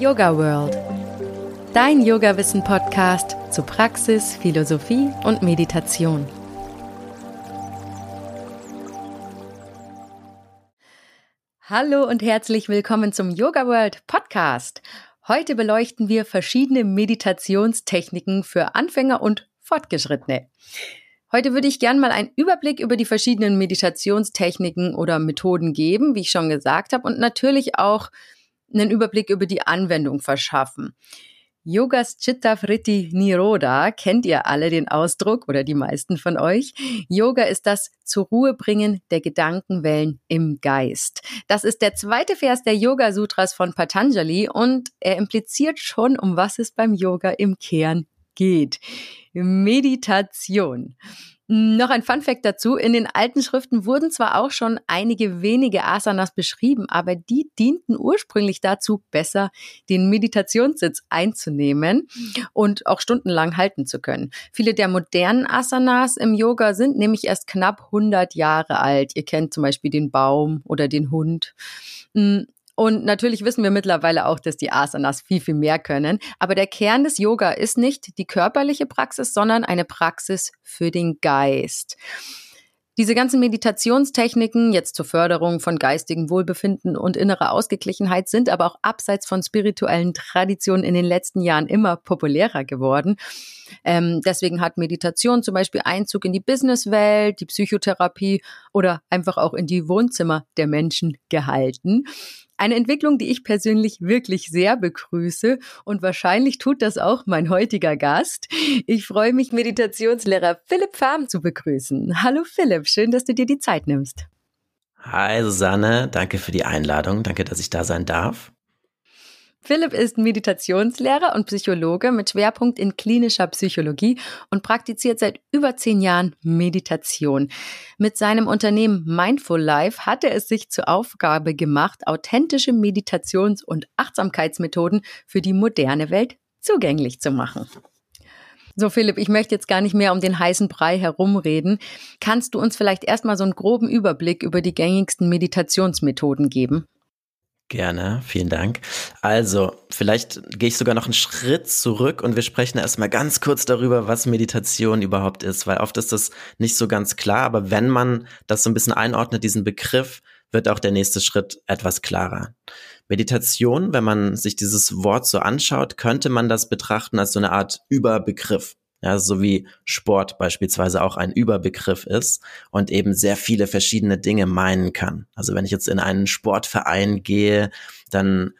Yoga World. Dein Yoga-Wissen-Podcast zu Praxis, Philosophie und Meditation. Hallo und herzlich willkommen zum Yoga World Podcast. Heute beleuchten wir verschiedene Meditationstechniken für Anfänger und Fortgeschrittene. Heute würde ich gern mal einen Überblick über die verschiedenen Meditationstechniken oder Methoden geben, wie ich schon gesagt habe, und natürlich auch einen Überblick über die Anwendung verschaffen. Yogas Chitta Vritti Niroda kennt ihr alle den Ausdruck oder die meisten von euch. Yoga ist das zur Ruhe bringen der Gedankenwellen im Geist. Das ist der zweite Vers der Yoga Sutras von Patanjali und er impliziert schon, um was es beim Yoga im Kern geht. Meditation. Noch ein Fun Fact dazu. In den alten Schriften wurden zwar auch schon einige wenige Asanas beschrieben, aber die dienten ursprünglich dazu, besser den Meditationssitz einzunehmen und auch stundenlang halten zu können. Viele der modernen Asanas im Yoga sind nämlich erst knapp 100 Jahre alt. Ihr kennt zum Beispiel den Baum oder den Hund. Und natürlich wissen wir mittlerweile auch, dass die Asanas viel, viel mehr können. Aber der Kern des Yoga ist nicht die körperliche Praxis, sondern eine Praxis für den Geist. Diese ganzen Meditationstechniken jetzt zur Förderung von geistigem Wohlbefinden und innerer Ausgeglichenheit sind aber auch abseits von spirituellen Traditionen in den letzten Jahren immer populärer geworden. Ähm, deswegen hat Meditation zum Beispiel Einzug in die Businesswelt, die Psychotherapie oder einfach auch in die Wohnzimmer der Menschen gehalten. Eine Entwicklung, die ich persönlich wirklich sehr begrüße und wahrscheinlich tut das auch mein heutiger Gast. Ich freue mich, Meditationslehrer Philipp Farm zu begrüßen. Hallo Philipp, schön, dass du dir die Zeit nimmst. Hi Susanne, danke für die Einladung, danke, dass ich da sein darf. Philipp ist Meditationslehrer und Psychologe mit Schwerpunkt in klinischer Psychologie und praktiziert seit über zehn Jahren Meditation. Mit seinem Unternehmen Mindful Life hat er es sich zur Aufgabe gemacht, authentische Meditations- und Achtsamkeitsmethoden für die moderne Welt zugänglich zu machen. So, Philipp, ich möchte jetzt gar nicht mehr um den heißen Brei herumreden. Kannst du uns vielleicht erstmal so einen groben Überblick über die gängigsten Meditationsmethoden geben? Gerne, vielen Dank. Also, vielleicht gehe ich sogar noch einen Schritt zurück und wir sprechen erstmal ganz kurz darüber, was Meditation überhaupt ist, weil oft ist das nicht so ganz klar, aber wenn man das so ein bisschen einordnet, diesen Begriff, wird auch der nächste Schritt etwas klarer. Meditation, wenn man sich dieses Wort so anschaut, könnte man das betrachten als so eine Art Überbegriff ja, so wie Sport beispielsweise auch ein Überbegriff ist und eben sehr viele verschiedene Dinge meinen kann. Also wenn ich jetzt in einen Sportverein gehe, dann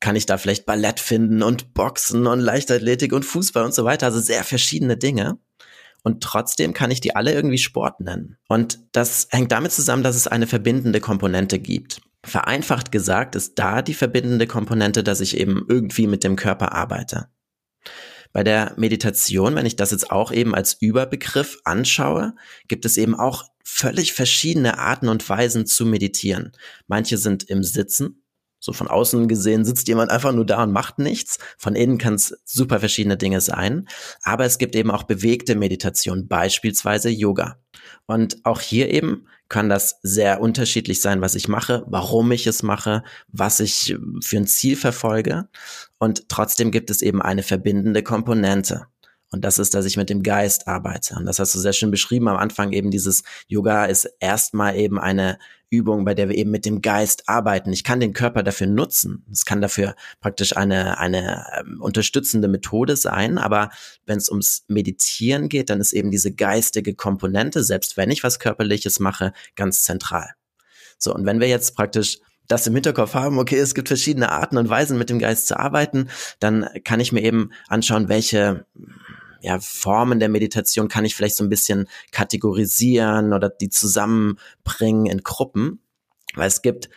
kann ich da vielleicht Ballett finden und Boxen und Leichtathletik und Fußball und so weiter, also sehr verschiedene Dinge. Und trotzdem kann ich die alle irgendwie Sport nennen. Und das hängt damit zusammen, dass es eine verbindende Komponente gibt. Vereinfacht gesagt ist da die verbindende Komponente, dass ich eben irgendwie mit dem Körper arbeite. Bei der Meditation, wenn ich das jetzt auch eben als Überbegriff anschaue, gibt es eben auch völlig verschiedene Arten und Weisen zu meditieren. Manche sind im Sitzen, so von außen gesehen sitzt jemand einfach nur da und macht nichts. Von innen kann es super verschiedene Dinge sein. Aber es gibt eben auch bewegte Meditation, beispielsweise Yoga. Und auch hier eben kann das sehr unterschiedlich sein, was ich mache, warum ich es mache, was ich für ein Ziel verfolge. Und trotzdem gibt es eben eine verbindende Komponente. Und das ist, dass ich mit dem Geist arbeite. Und das hast du sehr schön beschrieben am Anfang eben dieses Yoga ist erstmal eben eine Übung, bei der wir eben mit dem Geist arbeiten. Ich kann den Körper dafür nutzen. Es kann dafür praktisch eine, eine ähm, unterstützende Methode sein. Aber wenn es ums Meditieren geht, dann ist eben diese geistige Komponente, selbst wenn ich was Körperliches mache, ganz zentral. So. Und wenn wir jetzt praktisch das im Hinterkopf haben, okay, es gibt verschiedene Arten und Weisen, mit dem Geist zu arbeiten, dann kann ich mir eben anschauen, welche ja, Formen der Meditation kann ich vielleicht so ein bisschen kategorisieren oder die zusammenbringen in Gruppen. Weil es gibt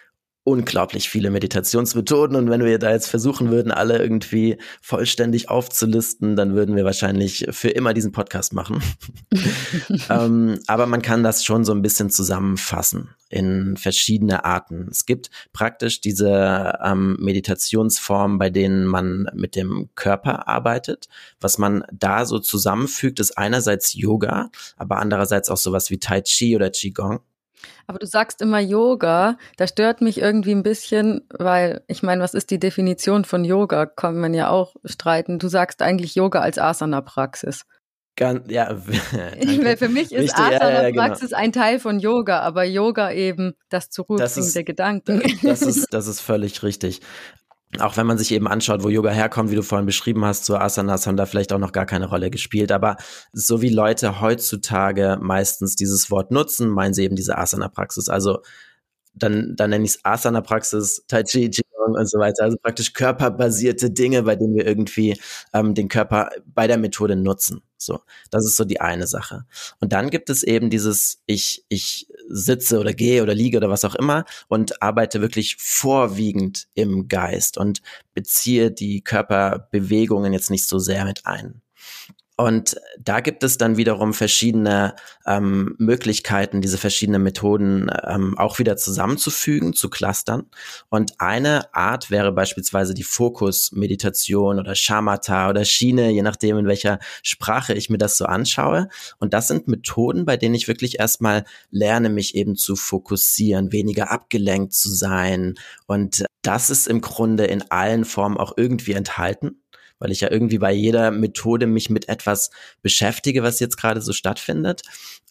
unglaublich viele Meditationsmethoden und wenn wir da jetzt versuchen würden, alle irgendwie vollständig aufzulisten, dann würden wir wahrscheinlich für immer diesen Podcast machen. ähm, aber man kann das schon so ein bisschen zusammenfassen in verschiedene Arten. Es gibt praktisch diese ähm, Meditationsformen, bei denen man mit dem Körper arbeitet. Was man da so zusammenfügt, ist einerseits Yoga, aber andererseits auch sowas wie Tai Chi oder Qigong. Aber du sagst immer Yoga. Da stört mich irgendwie ein bisschen, weil ich meine, was ist die Definition von Yoga? Kann man ja auch streiten. Du sagst eigentlich Yoga als Asana-Praxis. Ganz, ja, Weil für mich ist Asana-Praxis ja, ja, genau. ein Teil von Yoga, aber Yoga eben das Zurückbringen der Gedanken. Das ist, das ist völlig richtig auch wenn man sich eben anschaut, wo Yoga herkommt, wie du vorhin beschrieben hast, so Asanas haben da vielleicht auch noch gar keine Rolle gespielt. Aber so wie Leute heutzutage meistens dieses Wort nutzen, meinen sie eben diese Asana-Praxis. Also dann, dann nenne ich es Asana-Praxis, Tai Chi, Qigong und so weiter. Also praktisch körperbasierte Dinge, bei denen wir irgendwie ähm, den Körper bei der Methode nutzen. So, das ist so die eine Sache. Und dann gibt es eben dieses, ich, ich sitze oder gehe oder liege oder was auch immer und arbeite wirklich vorwiegend im Geist und beziehe die Körperbewegungen jetzt nicht so sehr mit ein. Und da gibt es dann wiederum verschiedene ähm, Möglichkeiten, diese verschiedenen Methoden ähm, auch wieder zusammenzufügen, zu clustern. Und eine Art wäre beispielsweise die Fokus-Meditation oder Shamatha oder Schiene, je nachdem, in welcher Sprache ich mir das so anschaue. Und das sind Methoden, bei denen ich wirklich erstmal lerne, mich eben zu fokussieren, weniger abgelenkt zu sein. Und das ist im Grunde in allen Formen auch irgendwie enthalten weil ich ja irgendwie bei jeder Methode mich mit etwas beschäftige, was jetzt gerade so stattfindet.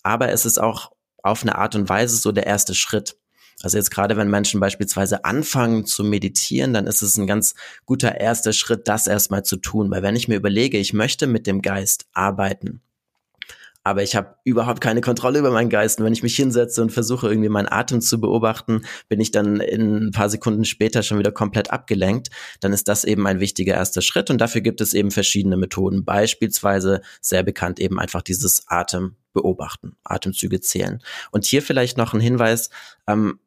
Aber es ist auch auf eine Art und Weise so der erste Schritt. Also jetzt gerade, wenn Menschen beispielsweise anfangen zu meditieren, dann ist es ein ganz guter erster Schritt, das erstmal zu tun. Weil wenn ich mir überlege, ich möchte mit dem Geist arbeiten, aber ich habe überhaupt keine Kontrolle über meinen Geist. Und wenn ich mich hinsetze und versuche irgendwie meinen Atem zu beobachten, bin ich dann in ein paar Sekunden später schon wieder komplett abgelenkt. Dann ist das eben ein wichtiger erster Schritt und dafür gibt es eben verschiedene Methoden. Beispielsweise sehr bekannt eben einfach dieses Atem beobachten, Atemzüge zählen. Und hier vielleicht noch ein Hinweis, ähm,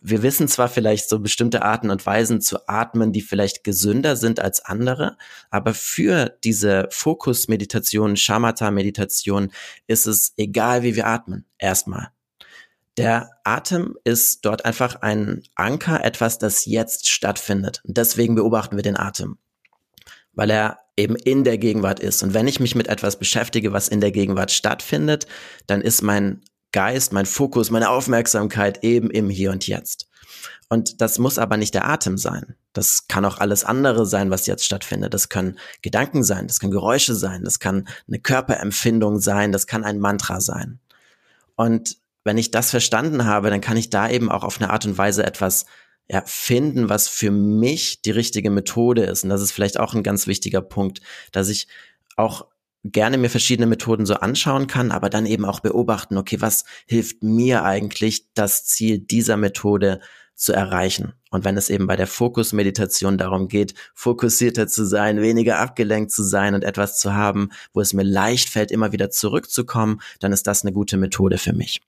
wir wissen zwar vielleicht so bestimmte Arten und Weisen zu atmen, die vielleicht gesünder sind als andere, aber für diese Fokus-Meditation, Shamatha-Meditation ist es egal, wie wir atmen. Erstmal. Der Atem ist dort einfach ein Anker, etwas, das jetzt stattfindet. Deswegen beobachten wir den Atem. Weil er eben in der Gegenwart ist. Und wenn ich mich mit etwas beschäftige, was in der Gegenwart stattfindet, dann ist mein Geist, mein Fokus, meine Aufmerksamkeit eben im Hier und Jetzt. Und das muss aber nicht der Atem sein. Das kann auch alles andere sein, was jetzt stattfindet. Das können Gedanken sein, das können Geräusche sein, das kann eine Körperempfindung sein, das kann ein Mantra sein. Und wenn ich das verstanden habe, dann kann ich da eben auch auf eine Art und Weise etwas ja, finden, was für mich die richtige Methode ist. Und das ist vielleicht auch ein ganz wichtiger Punkt, dass ich auch gerne mir verschiedene Methoden so anschauen kann, aber dann eben auch beobachten, okay, was hilft mir eigentlich, das Ziel dieser Methode zu erreichen. Und wenn es eben bei der Fokusmeditation darum geht, fokussierter zu sein, weniger abgelenkt zu sein und etwas zu haben, wo es mir leicht fällt, immer wieder zurückzukommen, dann ist das eine gute Methode für mich.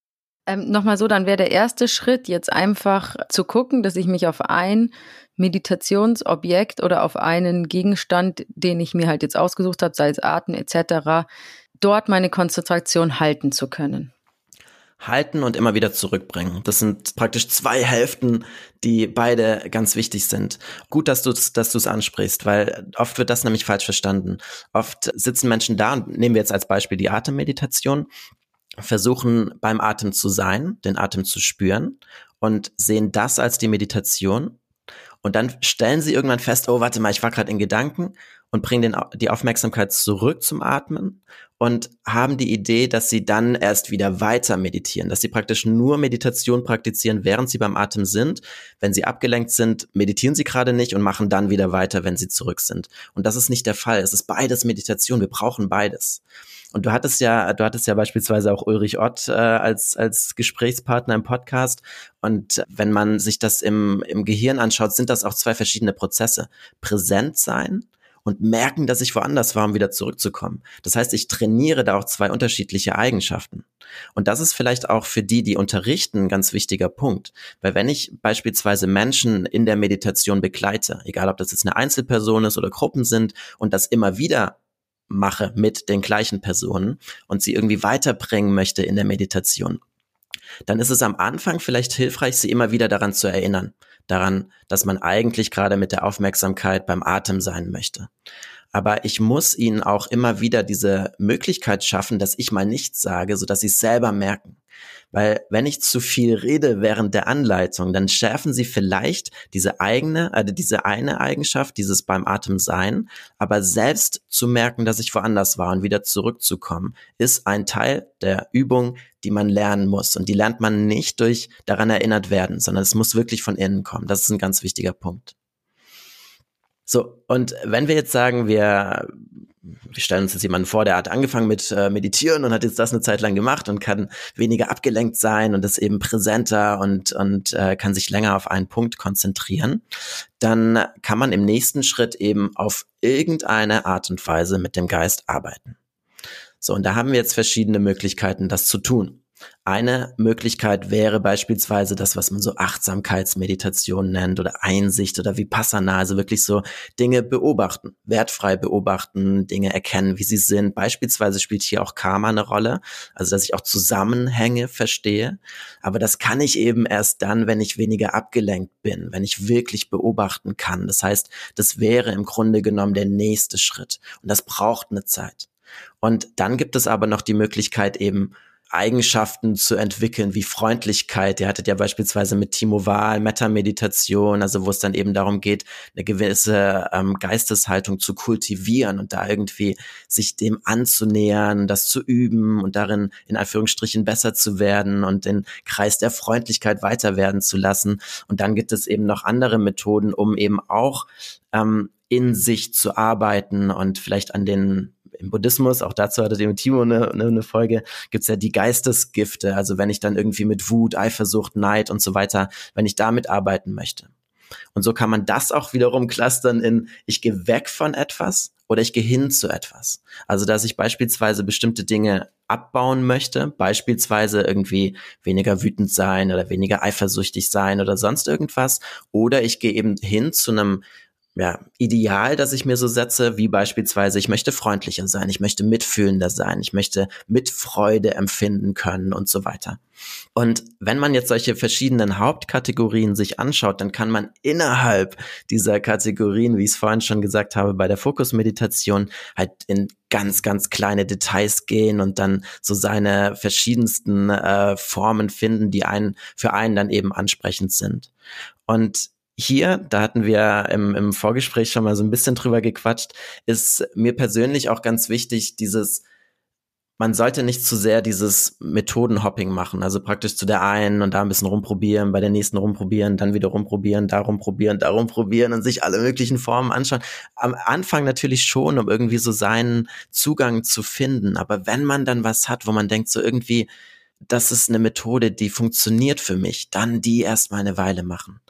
Ähm, Nochmal so, dann wäre der erste Schritt jetzt einfach zu gucken, dass ich mich auf ein Meditationsobjekt oder auf einen Gegenstand, den ich mir halt jetzt ausgesucht habe, sei es Arten etc., dort meine Konzentration halten zu können halten und immer wieder zurückbringen. Das sind praktisch zwei Hälften, die beide ganz wichtig sind. Gut, dass du es dass du's ansprichst, weil oft wird das nämlich falsch verstanden. Oft sitzen Menschen da und nehmen wir jetzt als Beispiel die Atemmeditation, versuchen beim Atem zu sein, den Atem zu spüren und sehen das als die Meditation und dann stellen sie irgendwann fest, oh, warte mal, ich war gerade in Gedanken und bringen den, die Aufmerksamkeit zurück zum Atmen und haben die Idee, dass sie dann erst wieder weiter meditieren, dass sie praktisch nur Meditation praktizieren, während sie beim Atem sind. Wenn sie abgelenkt sind, meditieren sie gerade nicht und machen dann wieder weiter, wenn sie zurück sind. Und das ist nicht der Fall. Es ist beides Meditation. Wir brauchen beides. Und du hattest ja, du hattest ja beispielsweise auch Ulrich Ott äh, als, als Gesprächspartner im Podcast. Und wenn man sich das im, im Gehirn anschaut, sind das auch zwei verschiedene Prozesse. Präsent sein und merken, dass ich woanders war, um wieder zurückzukommen. Das heißt, ich trainiere da auch zwei unterschiedliche Eigenschaften. Und das ist vielleicht auch für die, die unterrichten, ein ganz wichtiger Punkt. Weil wenn ich beispielsweise Menschen in der Meditation begleite, egal ob das jetzt eine Einzelperson ist oder Gruppen sind und das immer wieder mache mit den gleichen Personen und sie irgendwie weiterbringen möchte in der Meditation, dann ist es am Anfang vielleicht hilfreich, sie immer wieder daran zu erinnern, daran, dass man eigentlich gerade mit der Aufmerksamkeit beim Atem sein möchte. Aber ich muss ihnen auch immer wieder diese Möglichkeit schaffen, dass ich mal nichts sage, sodass sie es selber merken. Weil wenn ich zu viel rede während der Anleitung, dann schärfen sie vielleicht diese eigene, also diese eine Eigenschaft, dieses beim Atem sein, aber selbst zu merken, dass ich woanders war und wieder zurückzukommen, ist ein Teil der Übung, die man lernen muss. Und die lernt man nicht durch daran erinnert werden, sondern es muss wirklich von innen kommen. Das ist ein ganz wichtiger Punkt. So, und wenn wir jetzt sagen, wir wir stellen uns jetzt jemanden vor, der hat angefangen mit äh, Meditieren und hat jetzt das eine Zeit lang gemacht und kann weniger abgelenkt sein und ist eben präsenter und, und äh, kann sich länger auf einen Punkt konzentrieren, dann kann man im nächsten Schritt eben auf irgendeine Art und Weise mit dem Geist arbeiten. So, und da haben wir jetzt verschiedene Möglichkeiten, das zu tun. Eine Möglichkeit wäre beispielsweise das, was man so Achtsamkeitsmeditation nennt oder Einsicht oder Vipassana, also wirklich so Dinge beobachten, wertfrei beobachten, Dinge erkennen, wie sie sind. Beispielsweise spielt hier auch Karma eine Rolle, also dass ich auch Zusammenhänge verstehe. Aber das kann ich eben erst dann, wenn ich weniger abgelenkt bin, wenn ich wirklich beobachten kann. Das heißt, das wäre im Grunde genommen der nächste Schritt. Und das braucht eine Zeit. Und dann gibt es aber noch die Möglichkeit eben Eigenschaften zu entwickeln, wie Freundlichkeit. Ihr hattet ja beispielsweise mit Timo Wahl Metameditation, also wo es dann eben darum geht, eine gewisse ähm, Geisteshaltung zu kultivieren und da irgendwie sich dem anzunähern, das zu üben und darin in Anführungsstrichen besser zu werden und den Kreis der Freundlichkeit weiter werden zu lassen. Und dann gibt es eben noch andere Methoden, um eben auch ähm, in sich zu arbeiten und vielleicht an den im Buddhismus, auch dazu hatte mit Timo eine, eine Folge, gibt's ja die Geistesgifte. Also wenn ich dann irgendwie mit Wut, Eifersucht, Neid und so weiter, wenn ich damit arbeiten möchte. Und so kann man das auch wiederum clustern in, ich gehe weg von etwas oder ich gehe hin zu etwas. Also dass ich beispielsweise bestimmte Dinge abbauen möchte, beispielsweise irgendwie weniger wütend sein oder weniger eifersüchtig sein oder sonst irgendwas. Oder ich gehe eben hin zu einem ja, Ideal, das ich mir so setze, wie beispielsweise, ich möchte freundlicher sein, ich möchte mitfühlender sein, ich möchte Mitfreude empfinden können und so weiter. Und wenn man jetzt solche verschiedenen Hauptkategorien sich anschaut, dann kann man innerhalb dieser Kategorien, wie ich es vorhin schon gesagt habe, bei der Fokusmeditation halt in ganz, ganz kleine Details gehen und dann so seine verschiedensten äh, Formen finden, die einen für einen dann eben ansprechend sind. Und hier, da hatten wir im, im Vorgespräch schon mal so ein bisschen drüber gequatscht, ist mir persönlich auch ganz wichtig, dieses, man sollte nicht zu sehr dieses Methodenhopping machen, also praktisch zu der einen und da ein bisschen rumprobieren, bei der nächsten rumprobieren, dann wieder rumprobieren, da rumprobieren, da rumprobieren und sich alle möglichen Formen anschauen. Am Anfang natürlich schon, um irgendwie so seinen Zugang zu finden, aber wenn man dann was hat, wo man denkt, so irgendwie, das ist eine Methode, die funktioniert für mich, dann die erstmal eine Weile machen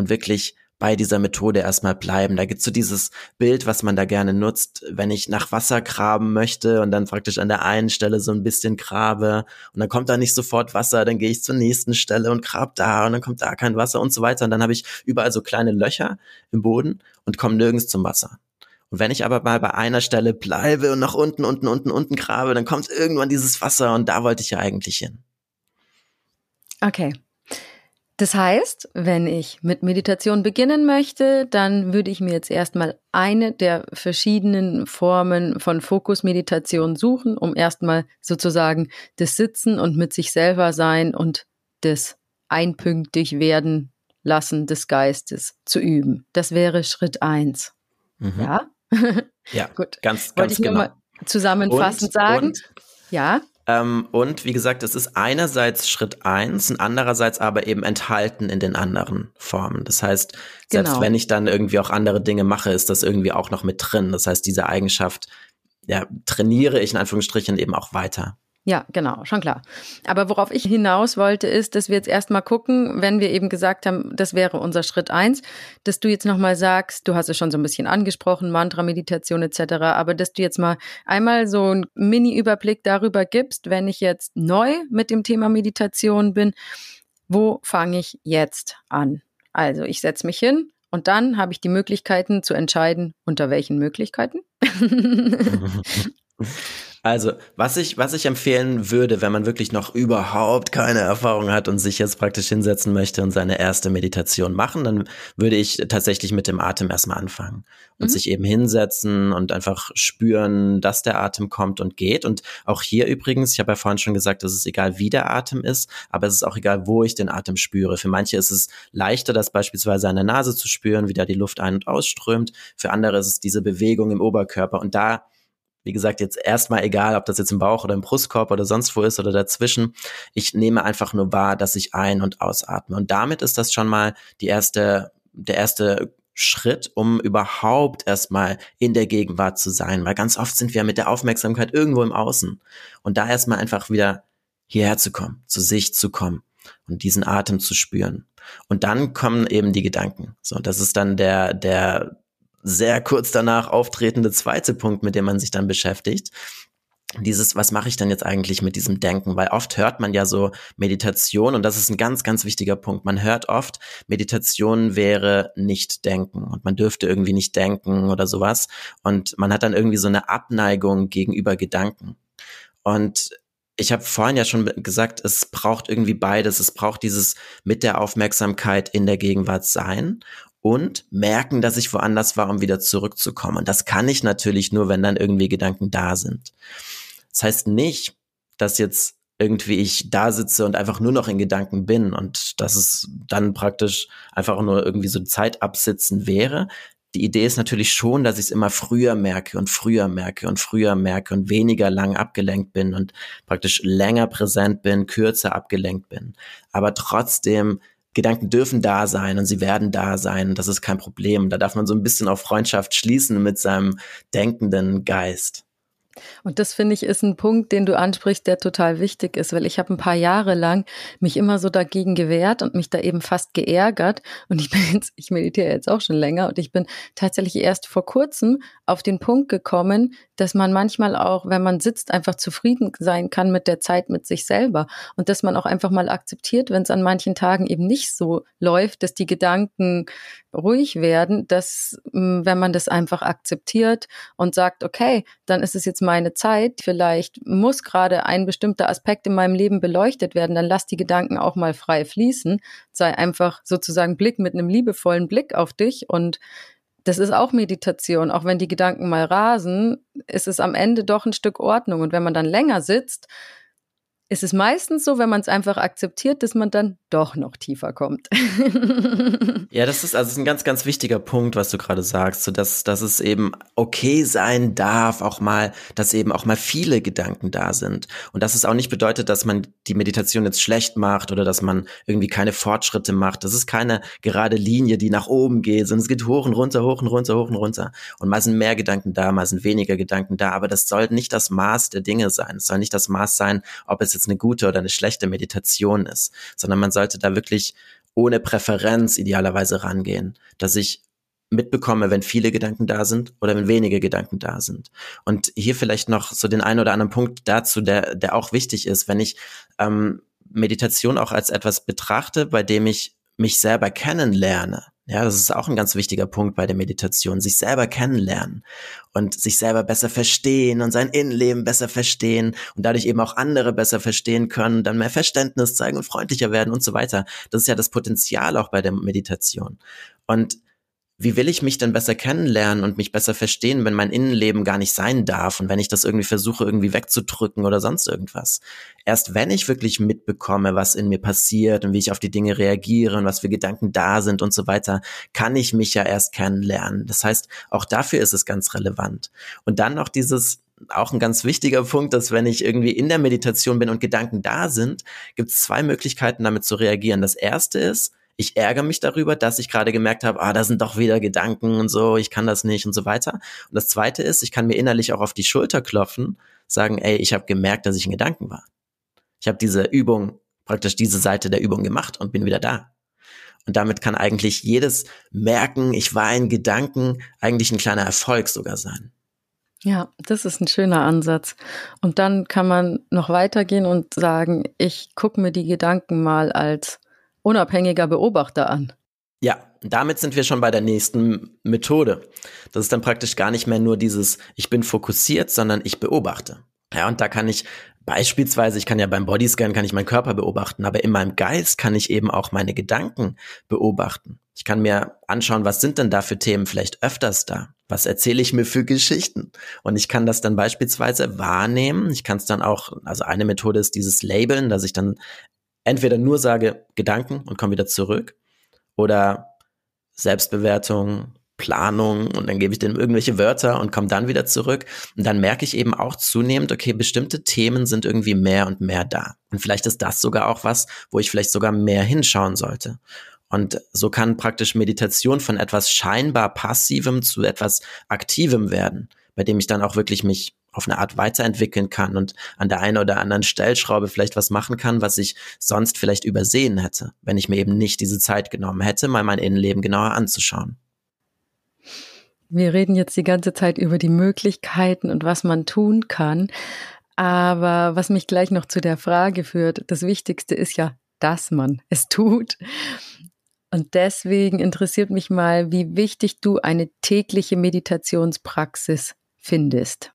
und wirklich bei dieser Methode erstmal bleiben. Da gibt's so dieses Bild, was man da gerne nutzt, wenn ich nach Wasser graben möchte und dann praktisch an der einen Stelle so ein bisschen grabe und dann kommt da nicht sofort Wasser, dann gehe ich zur nächsten Stelle und grab da und dann kommt da kein Wasser und so weiter und dann habe ich überall so kleine Löcher im Boden und komme nirgends zum Wasser. Und wenn ich aber mal bei einer Stelle bleibe und nach unten, unten, unten, unten grabe, dann kommt irgendwann dieses Wasser und da wollte ich ja eigentlich hin. Okay, das heißt, wenn ich mit Meditation beginnen möchte, dann würde ich mir jetzt erstmal eine der verschiedenen Formen von Fokusmeditation suchen, um erstmal sozusagen das Sitzen und mit sich selber sein und das einpünktig werden lassen des Geistes zu üben. Das wäre Schritt eins. Mhm. Ja? ja, gut. Ganz, ganz Wollte ich genau. mal zusammenfassend und, sagen. Und, ja. Ähm, und wie gesagt, es ist einerseits Schritt eins und andererseits aber eben enthalten in den anderen Formen. Das heißt, selbst genau. wenn ich dann irgendwie auch andere Dinge mache, ist das irgendwie auch noch mit drin. Das heißt, diese Eigenschaft, ja, trainiere ich in Anführungsstrichen eben auch weiter. Ja, genau, schon klar. Aber worauf ich hinaus wollte, ist, dass wir jetzt erstmal gucken, wenn wir eben gesagt haben, das wäre unser Schritt eins, dass du jetzt nochmal sagst, du hast es schon so ein bisschen angesprochen, Mantra, Meditation etc., aber dass du jetzt mal einmal so einen Mini-Überblick darüber gibst, wenn ich jetzt neu mit dem Thema Meditation bin, wo fange ich jetzt an? Also ich setze mich hin und dann habe ich die Möglichkeiten zu entscheiden, unter welchen Möglichkeiten. Also, was ich, was ich empfehlen würde, wenn man wirklich noch überhaupt keine Erfahrung hat und sich jetzt praktisch hinsetzen möchte und seine erste Meditation machen, dann würde ich tatsächlich mit dem Atem erstmal anfangen und mhm. sich eben hinsetzen und einfach spüren, dass der Atem kommt und geht. Und auch hier übrigens, ich habe ja vorhin schon gesagt, es ist egal, wie der Atem ist, aber es ist auch egal, wo ich den Atem spüre. Für manche ist es leichter, das beispielsweise an der Nase zu spüren, wie da die Luft ein- und ausströmt. Für andere ist es diese Bewegung im Oberkörper. Und da wie gesagt, jetzt erstmal egal, ob das jetzt im Bauch oder im Brustkorb oder sonst wo ist oder dazwischen. Ich nehme einfach nur wahr, dass ich ein- und ausatme. Und damit ist das schon mal die erste, der erste Schritt, um überhaupt erstmal in der Gegenwart zu sein. Weil ganz oft sind wir mit der Aufmerksamkeit irgendwo im Außen. Und da erstmal einfach wieder hierher zu kommen, zu sich zu kommen und diesen Atem zu spüren. Und dann kommen eben die Gedanken. So, das ist dann der, der sehr kurz danach auftretende zweite Punkt, mit dem man sich dann beschäftigt. Dieses, was mache ich denn jetzt eigentlich mit diesem Denken? Weil oft hört man ja so Meditation und das ist ein ganz, ganz wichtiger Punkt. Man hört oft, Meditation wäre nicht denken und man dürfte irgendwie nicht denken oder sowas. Und man hat dann irgendwie so eine Abneigung gegenüber Gedanken. Und ich habe vorhin ja schon gesagt, es braucht irgendwie beides. Es braucht dieses mit der Aufmerksamkeit in der Gegenwart sein und merken, dass ich woanders war, um wieder zurückzukommen. Und das kann ich natürlich nur, wenn dann irgendwie Gedanken da sind. Das heißt nicht, dass jetzt irgendwie ich da sitze und einfach nur noch in Gedanken bin und dass es dann praktisch einfach nur irgendwie so Zeit absitzen wäre. Die Idee ist natürlich schon, dass ich es immer früher merke und früher merke und früher merke und weniger lang abgelenkt bin und praktisch länger präsent bin, kürzer abgelenkt bin. Aber trotzdem Gedanken dürfen da sein und sie werden da sein. Das ist kein Problem. Da darf man so ein bisschen auf Freundschaft schließen mit seinem denkenden Geist. Und das finde ich ist ein Punkt, den du ansprichst, der total wichtig ist, weil ich habe ein paar Jahre lang mich immer so dagegen gewehrt und mich da eben fast geärgert. Und ich bin jetzt, ich meditiere jetzt auch schon länger und ich bin tatsächlich erst vor kurzem auf den Punkt gekommen, dass man manchmal auch, wenn man sitzt, einfach zufrieden sein kann mit der Zeit mit sich selber und dass man auch einfach mal akzeptiert, wenn es an manchen Tagen eben nicht so läuft, dass die Gedanken ruhig werden, dass mm, wenn man das einfach akzeptiert und sagt, okay, dann ist es jetzt meine Zeit, vielleicht muss gerade ein bestimmter Aspekt in meinem Leben beleuchtet werden, dann lass die Gedanken auch mal frei fließen, sei einfach sozusagen Blick mit einem liebevollen Blick auf dich und das ist auch Meditation. Auch wenn die Gedanken mal rasen, ist es am Ende doch ein Stück Ordnung. Und wenn man dann länger sitzt, ist es meistens so, wenn man es einfach akzeptiert, dass man dann doch noch tiefer kommt. ja, das ist also ein ganz, ganz wichtiger Punkt, was du gerade sagst, so dass, dass es eben okay sein darf, auch mal, dass eben auch mal viele Gedanken da sind. Und dass es auch nicht bedeutet, dass man die Meditation jetzt schlecht macht oder dass man irgendwie keine Fortschritte macht. Das ist keine gerade Linie, die nach oben geht, sondern es geht hoch und runter, hoch und runter, hoch und runter. Und mal sind mehr Gedanken da, mal sind weniger Gedanken da. Aber das soll nicht das Maß der Dinge sein. Es soll nicht das Maß sein, ob es jetzt eine gute oder eine schlechte Meditation ist, sondern man sollte da wirklich ohne Präferenz idealerweise rangehen, dass ich mitbekomme, wenn viele Gedanken da sind oder wenn wenige Gedanken da sind. Und hier vielleicht noch so den einen oder anderen Punkt dazu, der, der auch wichtig ist, wenn ich ähm, Meditation auch als etwas betrachte, bei dem ich mich selber kennenlerne, ja, das ist auch ein ganz wichtiger Punkt bei der Meditation, sich selber kennenlernen und sich selber besser verstehen und sein Innenleben besser verstehen und dadurch eben auch andere besser verstehen können, dann mehr Verständnis zeigen und freundlicher werden und so weiter. Das ist ja das Potenzial auch bei der Meditation. Und wie will ich mich denn besser kennenlernen und mich besser verstehen, wenn mein Innenleben gar nicht sein darf und wenn ich das irgendwie versuche, irgendwie wegzudrücken oder sonst irgendwas? Erst wenn ich wirklich mitbekomme, was in mir passiert und wie ich auf die Dinge reagiere und was für Gedanken da sind und so weiter, kann ich mich ja erst kennenlernen. Das heißt, auch dafür ist es ganz relevant. Und dann noch dieses, auch ein ganz wichtiger Punkt, dass wenn ich irgendwie in der Meditation bin und Gedanken da sind, gibt es zwei Möglichkeiten, damit zu reagieren. Das erste ist, ich ärgere mich darüber, dass ich gerade gemerkt habe, ah, da sind doch wieder Gedanken und so, ich kann das nicht und so weiter. Und das zweite ist, ich kann mir innerlich auch auf die Schulter klopfen, sagen, ey, ich habe gemerkt, dass ich in Gedanken war. Ich habe diese Übung, praktisch diese Seite der Übung gemacht und bin wieder da. Und damit kann eigentlich jedes Merken, ich war in Gedanken, eigentlich ein kleiner Erfolg sogar sein. Ja, das ist ein schöner Ansatz. Und dann kann man noch weitergehen und sagen, ich gucke mir die Gedanken mal als unabhängiger Beobachter an. Ja, damit sind wir schon bei der nächsten Methode. Das ist dann praktisch gar nicht mehr nur dieses, ich bin fokussiert, sondern ich beobachte. Ja, und da kann ich beispielsweise, ich kann ja beim Bodyscan, kann ich meinen Körper beobachten, aber in meinem Geist kann ich eben auch meine Gedanken beobachten. Ich kann mir anschauen, was sind denn da für Themen vielleicht öfters da? Was erzähle ich mir für Geschichten? Und ich kann das dann beispielsweise wahrnehmen. Ich kann es dann auch, also eine Methode ist dieses Labeln, dass ich dann entweder nur sage Gedanken und komme wieder zurück oder Selbstbewertung, Planung und dann gebe ich dem irgendwelche Wörter und komme dann wieder zurück. Und dann merke ich eben auch zunehmend, okay, bestimmte Themen sind irgendwie mehr und mehr da. Und vielleicht ist das sogar auch was, wo ich vielleicht sogar mehr hinschauen sollte. Und so kann praktisch Meditation von etwas scheinbar Passivem zu etwas Aktivem werden, bei dem ich dann auch wirklich mich auf eine Art weiterentwickeln kann und an der einen oder anderen Stellschraube vielleicht was machen kann, was ich sonst vielleicht übersehen hätte, wenn ich mir eben nicht diese Zeit genommen hätte, mal mein Innenleben genauer anzuschauen. Wir reden jetzt die ganze Zeit über die Möglichkeiten und was man tun kann. Aber was mich gleich noch zu der Frage führt, das Wichtigste ist ja, dass man es tut. Und deswegen interessiert mich mal, wie wichtig du eine tägliche Meditationspraxis findest.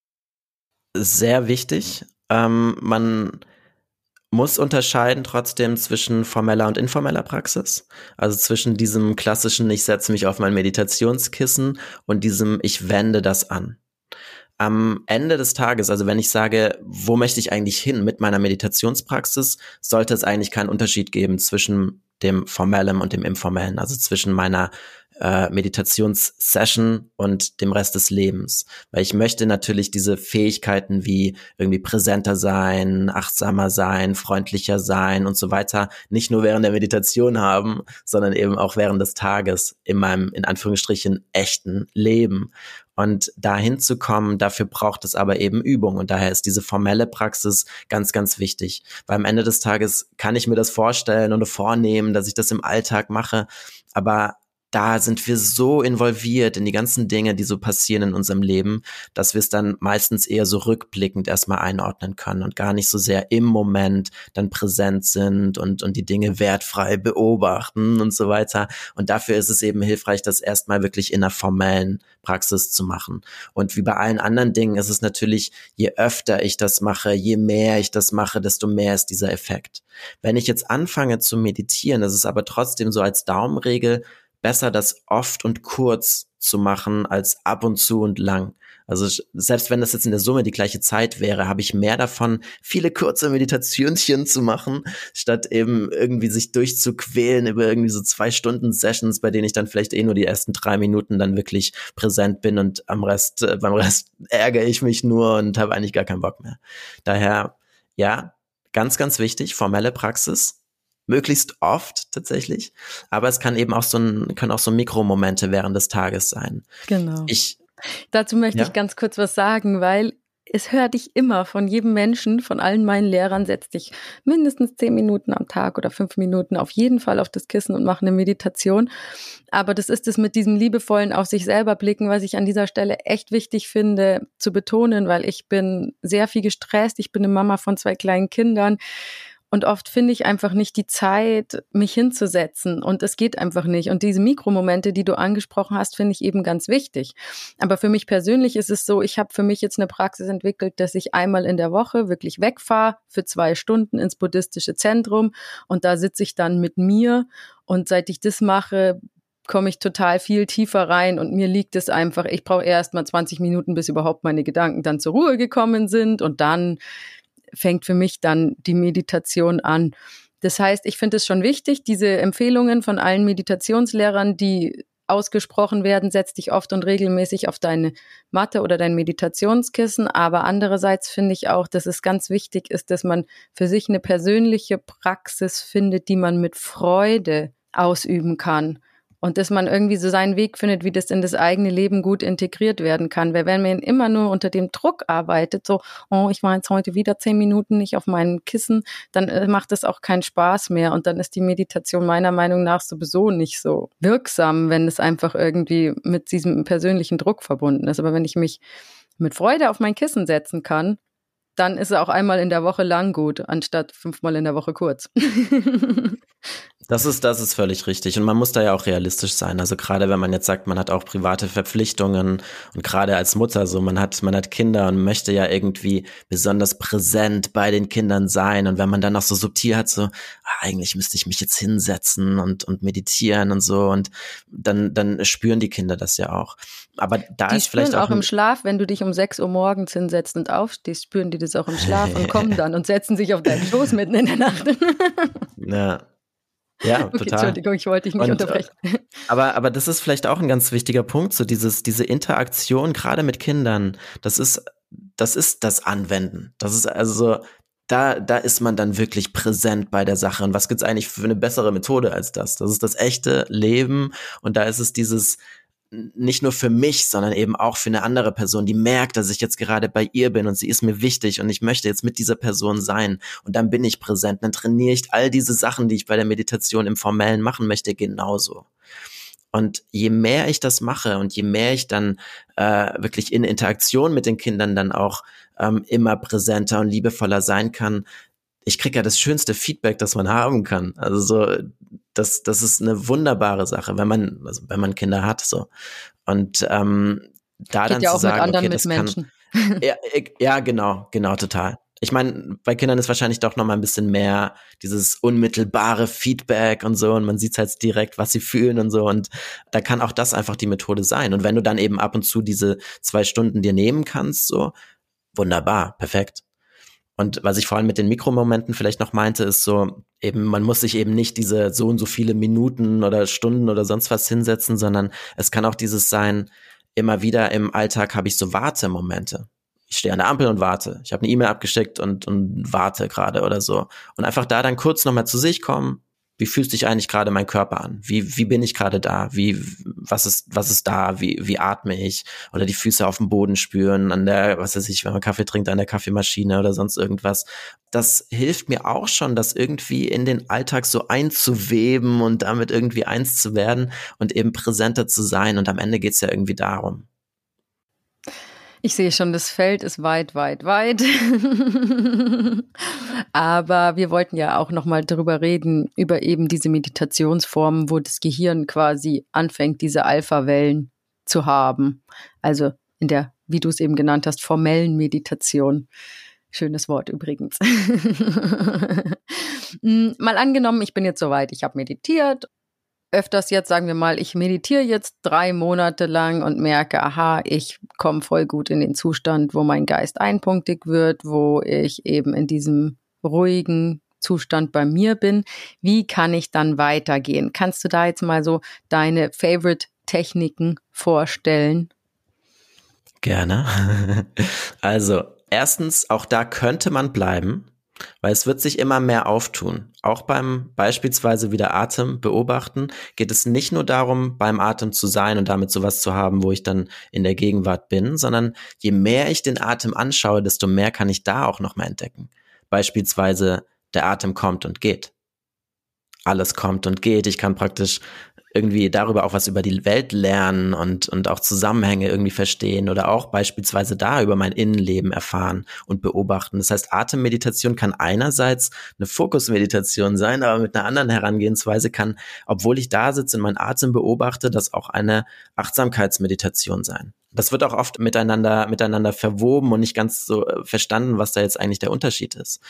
Sehr wichtig. Ähm, man muss unterscheiden trotzdem zwischen formeller und informeller Praxis. Also zwischen diesem klassischen, ich setze mich auf mein Meditationskissen und diesem, ich wende das an. Am Ende des Tages, also wenn ich sage, wo möchte ich eigentlich hin mit meiner Meditationspraxis, sollte es eigentlich keinen Unterschied geben zwischen dem formellen und dem informellen, also zwischen meiner äh, Meditationssession und dem Rest des Lebens. Weil ich möchte natürlich diese Fähigkeiten wie irgendwie präsenter sein, achtsamer sein, freundlicher sein und so weiter nicht nur während der Meditation haben, sondern eben auch während des Tages in meinem, in Anführungsstrichen, echten Leben. Und dahin zu kommen, dafür braucht es aber eben Übung. Und daher ist diese formelle Praxis ganz, ganz wichtig. Weil am Ende des Tages kann ich mir das vorstellen und vornehmen, dass ich das im Alltag mache. Aber da sind wir so involviert in die ganzen Dinge, die so passieren in unserem Leben, dass wir es dann meistens eher so rückblickend erstmal einordnen können und gar nicht so sehr im Moment dann präsent sind und, und die Dinge wertfrei beobachten und so weiter. Und dafür ist es eben hilfreich, das erstmal wirklich in einer formellen Praxis zu machen. Und wie bei allen anderen Dingen ist es natürlich, je öfter ich das mache, je mehr ich das mache, desto mehr ist dieser Effekt. Wenn ich jetzt anfange zu meditieren, das ist aber trotzdem so als Daumenregel, besser, das oft und kurz zu machen als ab und zu und lang. Also selbst wenn das jetzt in der Summe die gleiche Zeit wäre, habe ich mehr davon, viele kurze Meditationchen zu machen, statt eben irgendwie sich durchzuquälen über irgendwie so zwei Stunden Sessions, bei denen ich dann vielleicht eh nur die ersten drei Minuten dann wirklich präsent bin und am Rest, äh, beim Rest ärgere ich mich nur und habe eigentlich gar keinen Bock mehr. Daher, ja, ganz, ganz wichtig, formelle Praxis, möglichst oft tatsächlich. Aber es kann eben auch so ein, können auch so Mikromomente während des Tages sein. Genau. Ich, Dazu möchte ja? ich ganz kurz was sagen, weil es hört ich immer von jedem Menschen, von allen meinen Lehrern, setz dich mindestens zehn Minuten am Tag oder fünf Minuten auf jeden Fall auf das Kissen und mach eine Meditation. Aber das ist es mit diesem liebevollen auf sich selber blicken, was ich an dieser Stelle echt wichtig finde zu betonen, weil ich bin sehr viel gestresst. Ich bin eine Mama von zwei kleinen Kindern und oft finde ich einfach nicht die Zeit, mich hinzusetzen. Und es geht einfach nicht. Und diese Mikromomente, die du angesprochen hast, finde ich eben ganz wichtig. Aber für mich persönlich ist es so, ich habe für mich jetzt eine Praxis entwickelt, dass ich einmal in der Woche wirklich wegfahre für zwei Stunden ins buddhistische Zentrum. Und da sitze ich dann mit mir. Und seit ich das mache, komme ich total viel tiefer rein und mir liegt es einfach, ich brauche erst mal 20 Minuten, bis überhaupt meine Gedanken dann zur Ruhe gekommen sind und dann fängt für mich dann die Meditation an. Das heißt, ich finde es schon wichtig, diese Empfehlungen von allen Meditationslehrern, die ausgesprochen werden, setz dich oft und regelmäßig auf deine Matte oder dein Meditationskissen. Aber andererseits finde ich auch, dass es ganz wichtig ist, dass man für sich eine persönliche Praxis findet, die man mit Freude ausüben kann und dass man irgendwie so seinen Weg findet, wie das in das eigene Leben gut integriert werden kann. Weil wenn man immer nur unter dem Druck arbeitet, so, oh, ich war jetzt heute wieder zehn Minuten nicht auf meinem Kissen, dann äh, macht das auch keinen Spaß mehr und dann ist die Meditation meiner Meinung nach sowieso nicht so wirksam, wenn es einfach irgendwie mit diesem persönlichen Druck verbunden ist. Aber wenn ich mich mit Freude auf mein Kissen setzen kann, dann ist es auch einmal in der Woche lang gut, anstatt fünfmal in der Woche kurz. Das ist, das ist völlig richtig. Und man muss da ja auch realistisch sein. Also gerade wenn man jetzt sagt, man hat auch private Verpflichtungen und gerade als Mutter so, man hat, man hat Kinder und möchte ja irgendwie besonders präsent bei den Kindern sein. Und wenn man dann noch so subtil hat, so, ah, eigentlich müsste ich mich jetzt hinsetzen und, und meditieren und so. Und dann, dann spüren die Kinder das ja auch. Aber da die ist vielleicht auch, auch im Schlaf, wenn du dich um 6 Uhr morgens hinsetzt und aufstehst, spüren die das auch im Schlaf und kommen dann und setzen sich auf deinen Schoß mitten in der Nacht. ja. Ja, okay, total. Entschuldigung, ich wollte dich nicht und, äh, unterbrechen. Aber, aber das ist vielleicht auch ein ganz wichtiger Punkt, so dieses, diese Interaktion gerade mit Kindern, das ist, das ist das Anwenden. Das ist also, da, da ist man dann wirklich präsent bei der Sache. Und was gibt's eigentlich für eine bessere Methode als das? Das ist das echte Leben und da ist es dieses, nicht nur für mich, sondern eben auch für eine andere Person, die merkt, dass ich jetzt gerade bei ihr bin und sie ist mir wichtig und ich möchte jetzt mit dieser Person sein und dann bin ich präsent, dann trainiere ich all diese Sachen, die ich bei der Meditation im Formellen machen möchte, genauso. Und je mehr ich das mache und je mehr ich dann äh, wirklich in Interaktion mit den Kindern dann auch ähm, immer präsenter und liebevoller sein kann, ich kriege ja das schönste Feedback, das man haben kann. Also so, das, das ist eine wunderbare Sache, wenn man, also wenn man Kinder hat, so. Und ähm, da Geht dann ja zu auch sagen, okay, das Mitmenschen. kann. Ja, ja, genau, genau, total. Ich meine, bei Kindern ist wahrscheinlich doch noch mal ein bisschen mehr dieses unmittelbare Feedback und so und man sieht halt direkt, was sie fühlen und so und da kann auch das einfach die Methode sein. Und wenn du dann eben ab und zu diese zwei Stunden dir nehmen kannst, so wunderbar, perfekt. Und was ich vor allem mit den Mikromomenten vielleicht noch meinte, ist so, eben, man muss sich eben nicht diese so und so viele Minuten oder Stunden oder sonst was hinsetzen, sondern es kann auch dieses sein, immer wieder im Alltag habe ich so Wartemomente. Ich stehe an der Ampel und warte. Ich habe eine E-Mail abgeschickt und, und warte gerade oder so. Und einfach da dann kurz nochmal zu sich kommen, wie fühlt sich eigentlich gerade mein Körper an? Wie, wie bin ich gerade da? Wie, was ist, was ist da? Wie, wie atme ich? Oder die Füße auf dem Boden spüren, an der, was weiß ich, wenn man Kaffee trinkt, an der Kaffeemaschine oder sonst irgendwas. Das hilft mir auch schon, das irgendwie in den Alltag so einzuweben und damit irgendwie eins zu werden und eben präsenter zu sein. Und am Ende geht's ja irgendwie darum. Ich sehe schon, das Feld ist weit, weit, weit. Aber wir wollten ja auch noch mal darüber reden, über eben diese Meditationsformen, wo das Gehirn quasi anfängt, diese Alpha-Wellen zu haben. Also in der, wie du es eben genannt hast, formellen Meditation. Schönes Wort übrigens. Hm, mal angenommen, ich bin jetzt soweit, ich habe meditiert öfters jetzt, sagen wir mal, ich meditiere jetzt drei Monate lang und merke, aha, ich komme voll gut in den Zustand, wo mein Geist einpunktig wird, wo ich eben in diesem ruhigen Zustand bei mir bin. Wie kann ich dann weitergehen? Kannst du da jetzt mal so deine Favorite-Techniken vorstellen? Gerne. Also, erstens, auch da könnte man bleiben. Weil es wird sich immer mehr auftun. Auch beim beispielsweise wieder Atem beobachten geht es nicht nur darum, beim Atem zu sein und damit sowas zu haben, wo ich dann in der Gegenwart bin, sondern je mehr ich den Atem anschaue, desto mehr kann ich da auch noch mal entdecken. Beispielsweise der Atem kommt und geht. Alles kommt und geht. Ich kann praktisch irgendwie darüber auch was über die Welt lernen und, und auch Zusammenhänge irgendwie verstehen oder auch beispielsweise da über mein Innenleben erfahren und beobachten. Das heißt, Atemmeditation kann einerseits eine Fokusmeditation sein, aber mit einer anderen Herangehensweise kann, obwohl ich da sitze und meinen Atem beobachte, das auch eine Achtsamkeitsmeditation sein. Das wird auch oft miteinander, miteinander verwoben und nicht ganz so äh, verstanden, was da jetzt eigentlich der Unterschied ist.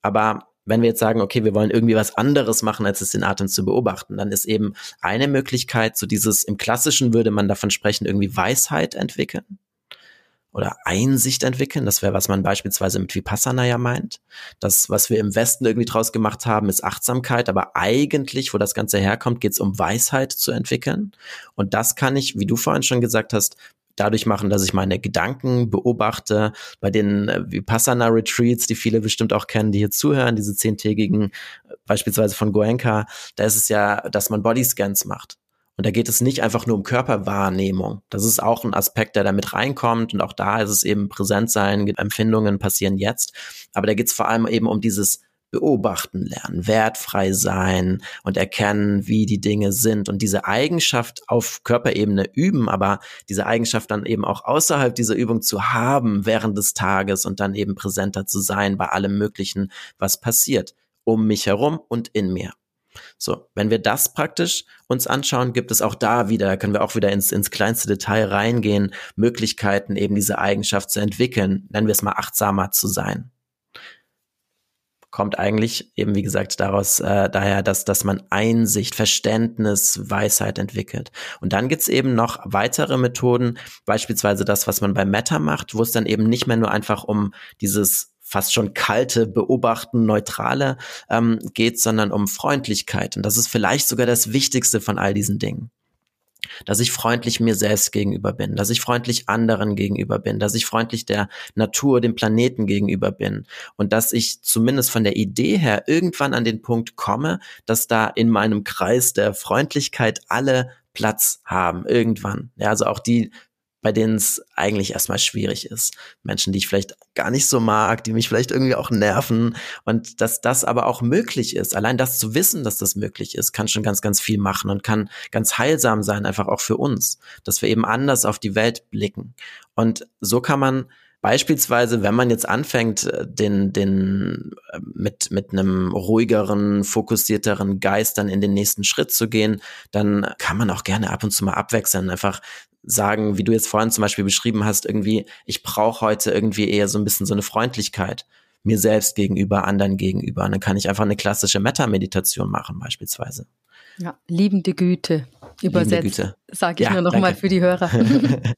Aber wenn wir jetzt sagen, okay, wir wollen irgendwie was anderes machen, als es den Atem zu beobachten, dann ist eben eine Möglichkeit, so dieses, im Klassischen würde man davon sprechen, irgendwie Weisheit entwickeln oder Einsicht entwickeln. Das wäre, was man beispielsweise mit Vipassana ja meint. Das, was wir im Westen irgendwie draus gemacht haben, ist Achtsamkeit, aber eigentlich, wo das Ganze herkommt, geht es um Weisheit zu entwickeln. Und das kann ich, wie du vorhin schon gesagt hast, dadurch machen, dass ich meine Gedanken beobachte. Bei den äh, Vipassana Retreats, die viele bestimmt auch kennen, die hier zuhören, diese zehntägigen, äh, beispielsweise von Goenka, da ist es ja, dass man Bodyscans macht. Und da geht es nicht einfach nur um Körperwahrnehmung. Das ist auch ein Aspekt, der da mit reinkommt. Und auch da ist es eben präsent sein, Empfindungen passieren jetzt. Aber da geht es vor allem eben um dieses beobachten lernen, wertfrei sein und erkennen, wie die Dinge sind und diese Eigenschaft auf Körperebene üben, aber diese Eigenschaft dann eben auch außerhalb dieser Übung zu haben während des Tages und dann eben präsenter zu sein bei allem Möglichen, was passiert um mich herum und in mir. So, wenn wir das praktisch uns anschauen, gibt es auch da wieder, können wir auch wieder ins, ins kleinste Detail reingehen, Möglichkeiten eben diese Eigenschaft zu entwickeln, nennen wir es mal achtsamer zu sein kommt eigentlich eben, wie gesagt, daraus äh, daher, dass, dass man Einsicht, Verständnis, Weisheit entwickelt. Und dann gibt's eben noch weitere Methoden, beispielsweise das, was man bei Meta macht, wo es dann eben nicht mehr nur einfach um dieses fast schon kalte Beobachten, neutrale ähm, geht, sondern um Freundlichkeit. Und das ist vielleicht sogar das Wichtigste von all diesen Dingen dass ich freundlich mir selbst gegenüber bin, dass ich freundlich anderen gegenüber bin, dass ich freundlich der Natur, dem Planeten gegenüber bin und dass ich zumindest von der Idee her irgendwann an den Punkt komme, dass da in meinem Kreis der Freundlichkeit alle Platz haben, irgendwann. Ja, also auch die bei denen es eigentlich erstmal schwierig ist. Menschen, die ich vielleicht gar nicht so mag, die mich vielleicht irgendwie auch nerven und dass das aber auch möglich ist. Allein das zu wissen, dass das möglich ist, kann schon ganz, ganz viel machen und kann ganz heilsam sein, einfach auch für uns, dass wir eben anders auf die Welt blicken. Und so kann man Beispielsweise, wenn man jetzt anfängt, äh, den, den äh, mit, mit einem ruhigeren, fokussierteren Geist dann in den nächsten Schritt zu gehen, dann kann man auch gerne ab und zu mal abwechseln, einfach sagen, wie du jetzt vorhin zum Beispiel beschrieben hast, irgendwie, ich brauche heute irgendwie eher so ein bisschen so eine Freundlichkeit mir selbst gegenüber, anderen gegenüber. Und dann kann ich einfach eine klassische Metta-Meditation machen, beispielsweise. Ja, liebende Güte übersetzt, sage ich ja, nur noch danke. mal für die Hörer.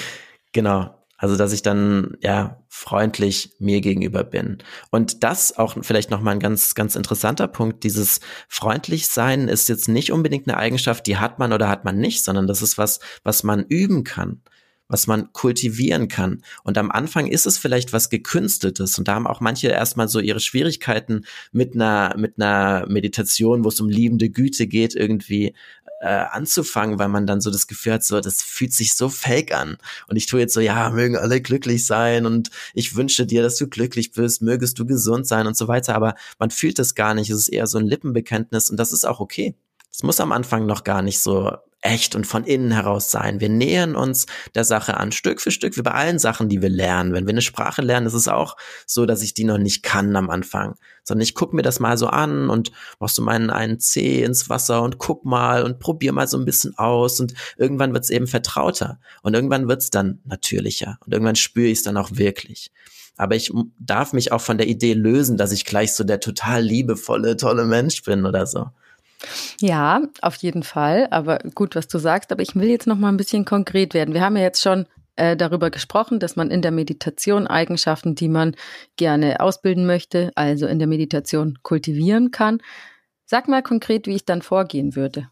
genau. Also, dass ich dann, ja, freundlich mir gegenüber bin. Und das auch vielleicht nochmal ein ganz, ganz interessanter Punkt. Dieses freundlich sein ist jetzt nicht unbedingt eine Eigenschaft, die hat man oder hat man nicht, sondern das ist was, was man üben kann was man kultivieren kann. Und am Anfang ist es vielleicht was gekünsteltes und da haben auch manche erstmal so ihre Schwierigkeiten mit einer mit einer Meditation, wo es um liebende Güte geht, irgendwie äh, anzufangen, weil man dann so das Gefühl hat, so, das fühlt sich so fake an. Und ich tue jetzt so, ja, mögen alle glücklich sein und ich wünsche dir, dass du glücklich bist, mögest du gesund sein und so weiter. Aber man fühlt das gar nicht. Es ist eher so ein Lippenbekenntnis und das ist auch okay. Es muss am Anfang noch gar nicht so echt und von innen heraus sein. Wir nähern uns der Sache an, Stück für Stück, wie bei allen Sachen, die wir lernen. Wenn wir eine Sprache lernen, ist es auch so, dass ich die noch nicht kann am Anfang, sondern ich gucke mir das mal so an und machst du meinen einen Zeh ins Wasser und guck mal und probier mal so ein bisschen aus und irgendwann wird es eben vertrauter und irgendwann wird es dann natürlicher und irgendwann spüre ich es dann auch wirklich. Aber ich darf mich auch von der Idee lösen, dass ich gleich so der total liebevolle, tolle Mensch bin oder so. Ja, auf jeden Fall. Aber gut, was du sagst. Aber ich will jetzt noch mal ein bisschen konkret werden. Wir haben ja jetzt schon äh, darüber gesprochen, dass man in der Meditation Eigenschaften, die man gerne ausbilden möchte, also in der Meditation kultivieren kann. Sag mal konkret, wie ich dann vorgehen würde.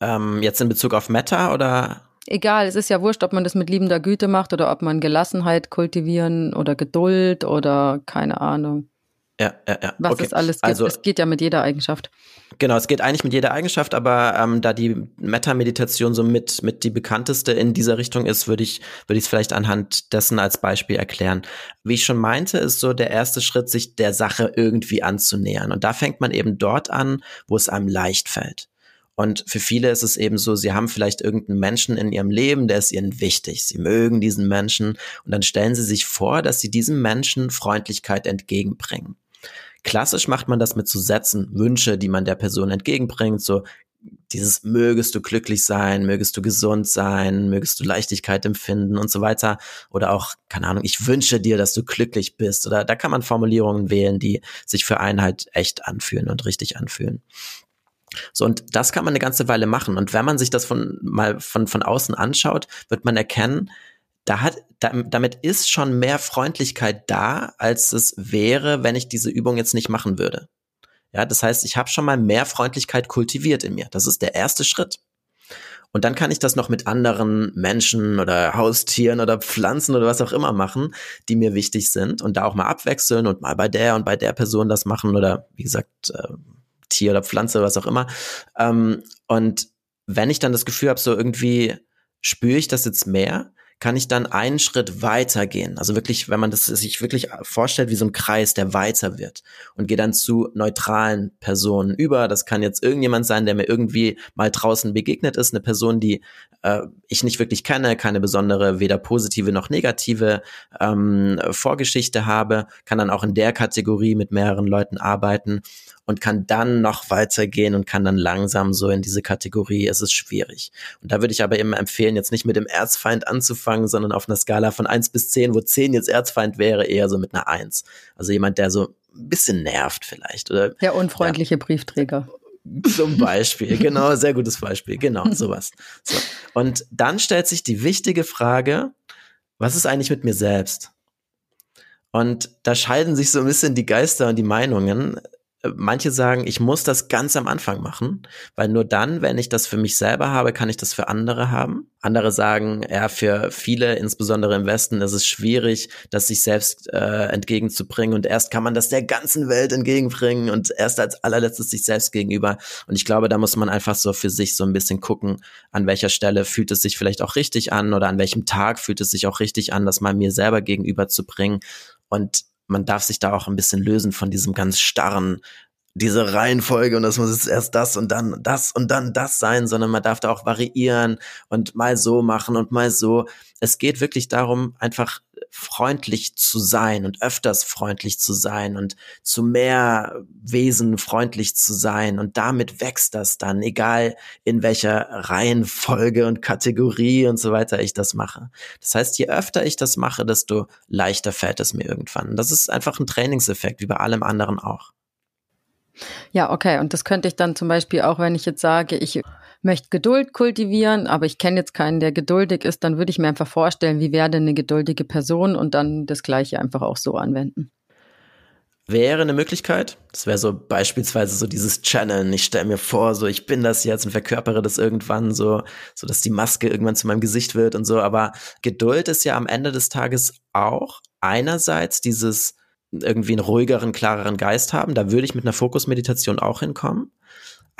Ähm, jetzt in Bezug auf Meta oder? Egal, es ist ja wurscht, ob man das mit liebender Güte macht oder ob man Gelassenheit kultivieren oder Geduld oder keine Ahnung. Ja, ja, ja. Was okay. es alles gibt. Also, es geht ja mit jeder Eigenschaft. Genau, es geht eigentlich mit jeder Eigenschaft, aber ähm, da die Meta-Meditation so mit, mit die bekannteste in dieser Richtung ist, würde ich würde ich es vielleicht anhand dessen als Beispiel erklären. Wie ich schon meinte, ist so der erste Schritt, sich der Sache irgendwie anzunähern. Und da fängt man eben dort an, wo es einem leicht fällt. Und für viele ist es eben so, sie haben vielleicht irgendeinen Menschen in ihrem Leben, der ist ihnen wichtig. Sie mögen diesen Menschen und dann stellen sie sich vor, dass sie diesem Menschen Freundlichkeit entgegenbringen. Klassisch macht man das mit so Sätzen, Wünsche, die man der Person entgegenbringt, so dieses mögest du glücklich sein, mögest du gesund sein, mögest du Leichtigkeit empfinden und so weiter. Oder auch, keine Ahnung, ich wünsche dir, dass du glücklich bist. Oder da kann man Formulierungen wählen, die sich für einen halt echt anfühlen und richtig anfühlen. So, und das kann man eine ganze Weile machen. Und wenn man sich das von, mal von, von außen anschaut, wird man erkennen, da hat, da, damit ist schon mehr Freundlichkeit da, als es wäre, wenn ich diese Übung jetzt nicht machen würde. Ja, das heißt, ich habe schon mal mehr Freundlichkeit kultiviert in mir. Das ist der erste Schritt. Und dann kann ich das noch mit anderen Menschen oder Haustieren oder Pflanzen oder was auch immer machen, die mir wichtig sind und da auch mal abwechseln und mal bei der und bei der Person das machen oder wie gesagt, äh, Tier oder Pflanze oder was auch immer. Ähm, und wenn ich dann das Gefühl habe, so irgendwie spüre ich das jetzt mehr, kann ich dann einen Schritt weiter gehen. Also wirklich, wenn man das sich wirklich vorstellt wie so ein Kreis, der weiter wird und gehe dann zu neutralen Personen über. Das kann jetzt irgendjemand sein, der mir irgendwie mal draußen begegnet ist, eine Person, die äh, ich nicht wirklich kenne, keine besondere, weder positive noch negative ähm, Vorgeschichte habe, kann dann auch in der Kategorie mit mehreren Leuten arbeiten und kann dann noch weitergehen und kann dann langsam so in diese Kategorie, es ist schwierig. Und da würde ich aber eben empfehlen, jetzt nicht mit dem Erzfeind anzufangen, sondern auf einer Skala von eins bis zehn, wo zehn jetzt Erzfeind wäre, eher so mit einer eins. Also jemand, der so ein bisschen nervt vielleicht. Oder, der unfreundliche ja. Briefträger. Zum Beispiel, genau, sehr gutes Beispiel, genau, sowas. So. Und dann stellt sich die wichtige Frage, was ist eigentlich mit mir selbst? Und da scheiden sich so ein bisschen die Geister und die Meinungen manche sagen, ich muss das ganz am Anfang machen, weil nur dann, wenn ich das für mich selber habe, kann ich das für andere haben. Andere sagen, ja, für viele, insbesondere im Westen, ist es schwierig, das sich selbst äh, entgegenzubringen und erst kann man das der ganzen Welt entgegenbringen und erst als allerletztes sich selbst gegenüber. Und ich glaube, da muss man einfach so für sich so ein bisschen gucken, an welcher Stelle fühlt es sich vielleicht auch richtig an oder an welchem Tag fühlt es sich auch richtig an, das mal mir selber gegenüber zu bringen. Und man darf sich da auch ein bisschen lösen von diesem ganz starren, diese Reihenfolge und das muss jetzt erst das und dann das und dann das sein, sondern man darf da auch variieren und mal so machen und mal so. Es geht wirklich darum, einfach freundlich zu sein und öfters freundlich zu sein und zu mehr Wesen freundlich zu sein. Und damit wächst das dann, egal in welcher Reihenfolge und Kategorie und so weiter ich das mache. Das heißt, je öfter ich das mache, desto leichter fällt es mir irgendwann. Das ist einfach ein Trainingseffekt, wie bei allem anderen auch. Ja, okay. Und das könnte ich dann zum Beispiel auch, wenn ich jetzt sage, ich möchte Geduld kultivieren, aber ich kenne jetzt keinen, der geduldig ist, dann würde ich mir einfach vorstellen, wie wäre denn eine geduldige Person und dann das Gleiche einfach auch so anwenden. Wäre eine Möglichkeit. Das wäre so beispielsweise so dieses Channeln. Ich stelle mir vor, so ich bin das jetzt und verkörpere das irgendwann so, so dass die Maske irgendwann zu meinem Gesicht wird und so. Aber Geduld ist ja am Ende des Tages auch einerseits dieses irgendwie einen ruhigeren, klareren Geist haben. Da würde ich mit einer Fokusmeditation auch hinkommen.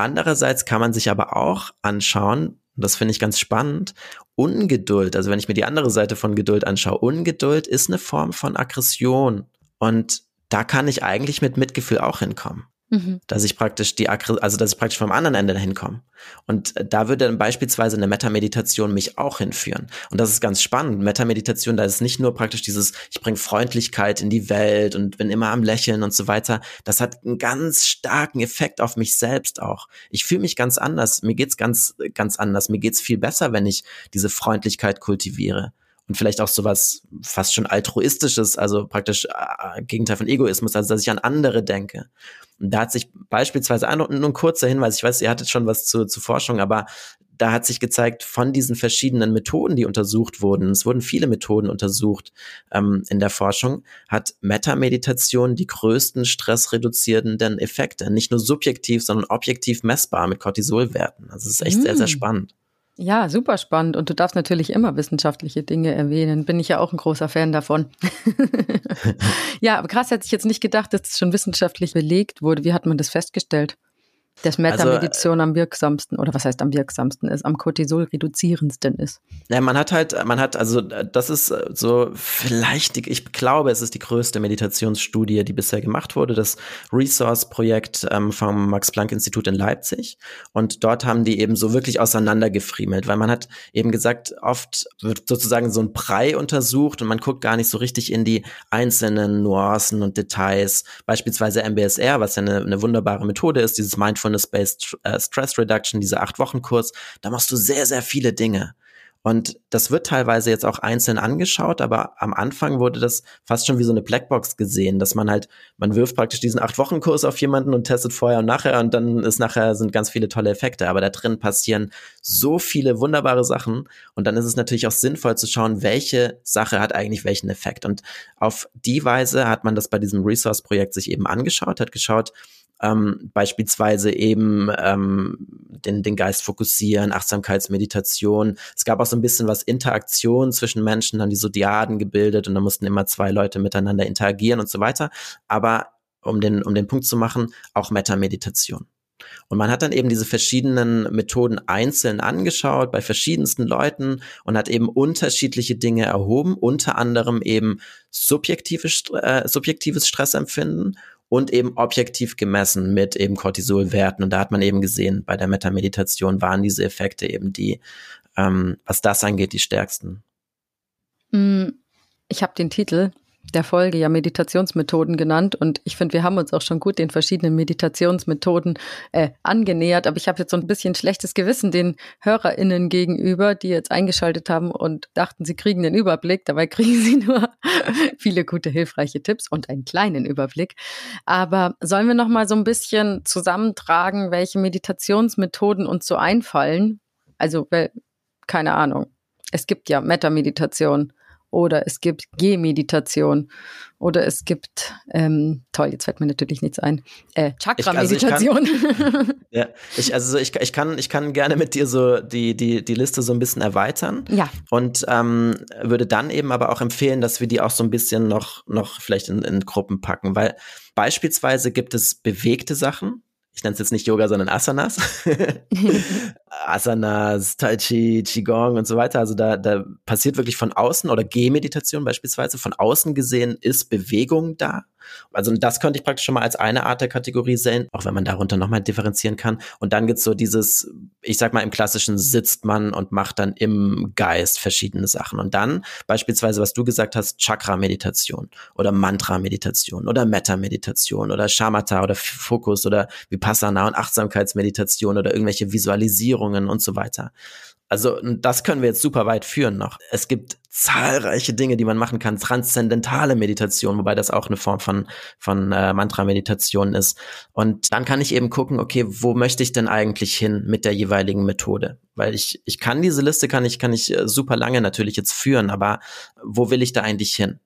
Andererseits kann man sich aber auch anschauen, das finde ich ganz spannend, Ungeduld, also wenn ich mir die andere Seite von Geduld anschaue, Ungeduld ist eine Form von Aggression. Und da kann ich eigentlich mit Mitgefühl auch hinkommen. Mhm. Dass ich praktisch die, also dass ich praktisch vom anderen Ende dahin. Und äh, da würde dann beispielsweise eine Metameditation mich auch hinführen. Und das ist ganz spannend. Metameditation, da ist nicht nur praktisch dieses, ich bringe Freundlichkeit in die Welt und bin immer am Lächeln und so weiter. Das hat einen ganz starken Effekt auf mich selbst auch. Ich fühle mich ganz anders. Mir geht's ganz, ganz anders. Mir geht's viel besser, wenn ich diese Freundlichkeit kultiviere und vielleicht auch sowas fast schon altruistisches, also praktisch äh, Gegenteil von Egoismus, also dass ich an andere denke. Und da hat sich beispielsweise, ah, nur, nur ein kurzer Hinweis, ich weiß, ihr hattet schon was zu, zu Forschung, aber da hat sich gezeigt, von diesen verschiedenen Methoden, die untersucht wurden, es wurden viele Methoden untersucht ähm, in der Forschung, hat Metameditation die größten stressreduzierenden Effekte. Nicht nur subjektiv, sondern objektiv messbar mit Cortisolwerten. Also es ist echt mm. sehr, sehr spannend. Ja, super spannend. Und du darfst natürlich immer wissenschaftliche Dinge erwähnen. Bin ich ja auch ein großer Fan davon. ja, aber krass hätte ich jetzt nicht gedacht, dass es schon wissenschaftlich belegt wurde. Wie hat man das festgestellt? Dass Metameditation also, am wirksamsten oder was heißt am wirksamsten ist, am Cortisol reduzierendsten ist. Ja, man hat halt, man hat, also das ist so vielleicht, ich glaube, es ist die größte Meditationsstudie, die bisher gemacht wurde, das Resource-Projekt ähm, vom Max-Planck-Institut in Leipzig. Und dort haben die eben so wirklich auseinandergefriemelt, weil man hat eben gesagt, oft wird sozusagen so ein Brei untersucht und man guckt gar nicht so richtig in die einzelnen Nuancen und Details. Beispielsweise MBSR, was ja eine, eine wunderbare Methode ist, dieses Mindful Mindfulness-Based äh, Stress Reduction, dieser Acht-Wochen-Kurs, da machst du sehr, sehr viele Dinge. Und das wird teilweise jetzt auch einzeln angeschaut, aber am Anfang wurde das fast schon wie so eine Blackbox gesehen, dass man halt, man wirft praktisch diesen Acht-Wochen-Kurs auf jemanden und testet vorher und nachher und dann ist nachher sind ganz viele tolle Effekte. Aber da drin passieren so viele wunderbare Sachen und dann ist es natürlich auch sinnvoll zu schauen, welche Sache hat eigentlich welchen Effekt. Und auf die Weise hat man das bei diesem Resource-Projekt sich eben angeschaut, hat geschaut, ähm, beispielsweise eben ähm, den, den Geist fokussieren, Achtsamkeitsmeditation. Es gab auch so ein bisschen was Interaktion zwischen Menschen, dann die Sodiaden gebildet und da mussten immer zwei Leute miteinander interagieren und so weiter. Aber um den, um den Punkt zu machen, auch Metameditation. Und man hat dann eben diese verschiedenen Methoden einzeln angeschaut bei verschiedensten Leuten und hat eben unterschiedliche Dinge erhoben, unter anderem eben subjektive, äh, subjektives Stressempfinden und eben objektiv gemessen mit eben Cortisolwerten. Und da hat man eben gesehen, bei der Metameditation waren diese Effekte eben die, ähm, was das angeht, die stärksten. Mm, ich habe den Titel der Folge ja Meditationsmethoden genannt und ich finde, wir haben uns auch schon gut den verschiedenen Meditationsmethoden äh, angenähert, aber ich habe jetzt so ein bisschen schlechtes Gewissen den HörerInnen gegenüber, die jetzt eingeschaltet haben und dachten, sie kriegen den Überblick. Dabei kriegen sie nur viele gute, hilfreiche Tipps und einen kleinen Überblick. Aber sollen wir noch mal so ein bisschen zusammentragen, welche Meditationsmethoden uns so einfallen? Also, keine Ahnung. Es gibt ja Metta-Meditation oder es gibt Gehmeditation oder es gibt, ähm, toll, jetzt fällt mir natürlich nichts ein, äh, Chakra-Meditation. Also ja, ich, also ich, ich, kann, ich kann gerne mit dir so die, die, die Liste so ein bisschen erweitern. Ja. Und ähm, würde dann eben aber auch empfehlen, dass wir die auch so ein bisschen noch, noch vielleicht in, in Gruppen packen, weil beispielsweise gibt es bewegte Sachen, ich nenne es jetzt nicht Yoga, sondern Asanas. Asanas, Tai Chi, Qigong und so weiter. Also da, da passiert wirklich von außen oder Gehmeditation beispielsweise, von außen gesehen ist Bewegung da. Also das könnte ich praktisch schon mal als eine Art der Kategorie sehen, auch wenn man darunter nochmal differenzieren kann. Und dann gibt's so dieses, ich sag mal, im klassischen sitzt man und macht dann im Geist verschiedene Sachen. Und dann beispielsweise, was du gesagt hast, Chakra-Meditation oder Mantra-Meditation oder Metta-Meditation oder Shamatha oder Fokus oder Vipassana und Achtsamkeitsmeditation oder irgendwelche Visualisierungen und so weiter. Also das können wir jetzt super weit führen noch. Es gibt zahlreiche Dinge, die man machen kann. Transzendentale Meditation, wobei das auch eine Form von, von äh, Mantra-Meditation ist. Und dann kann ich eben gucken, okay, wo möchte ich denn eigentlich hin mit der jeweiligen Methode? Weil ich, ich kann diese Liste, kann ich, kann ich äh, super lange natürlich jetzt führen, aber wo will ich da eigentlich hin?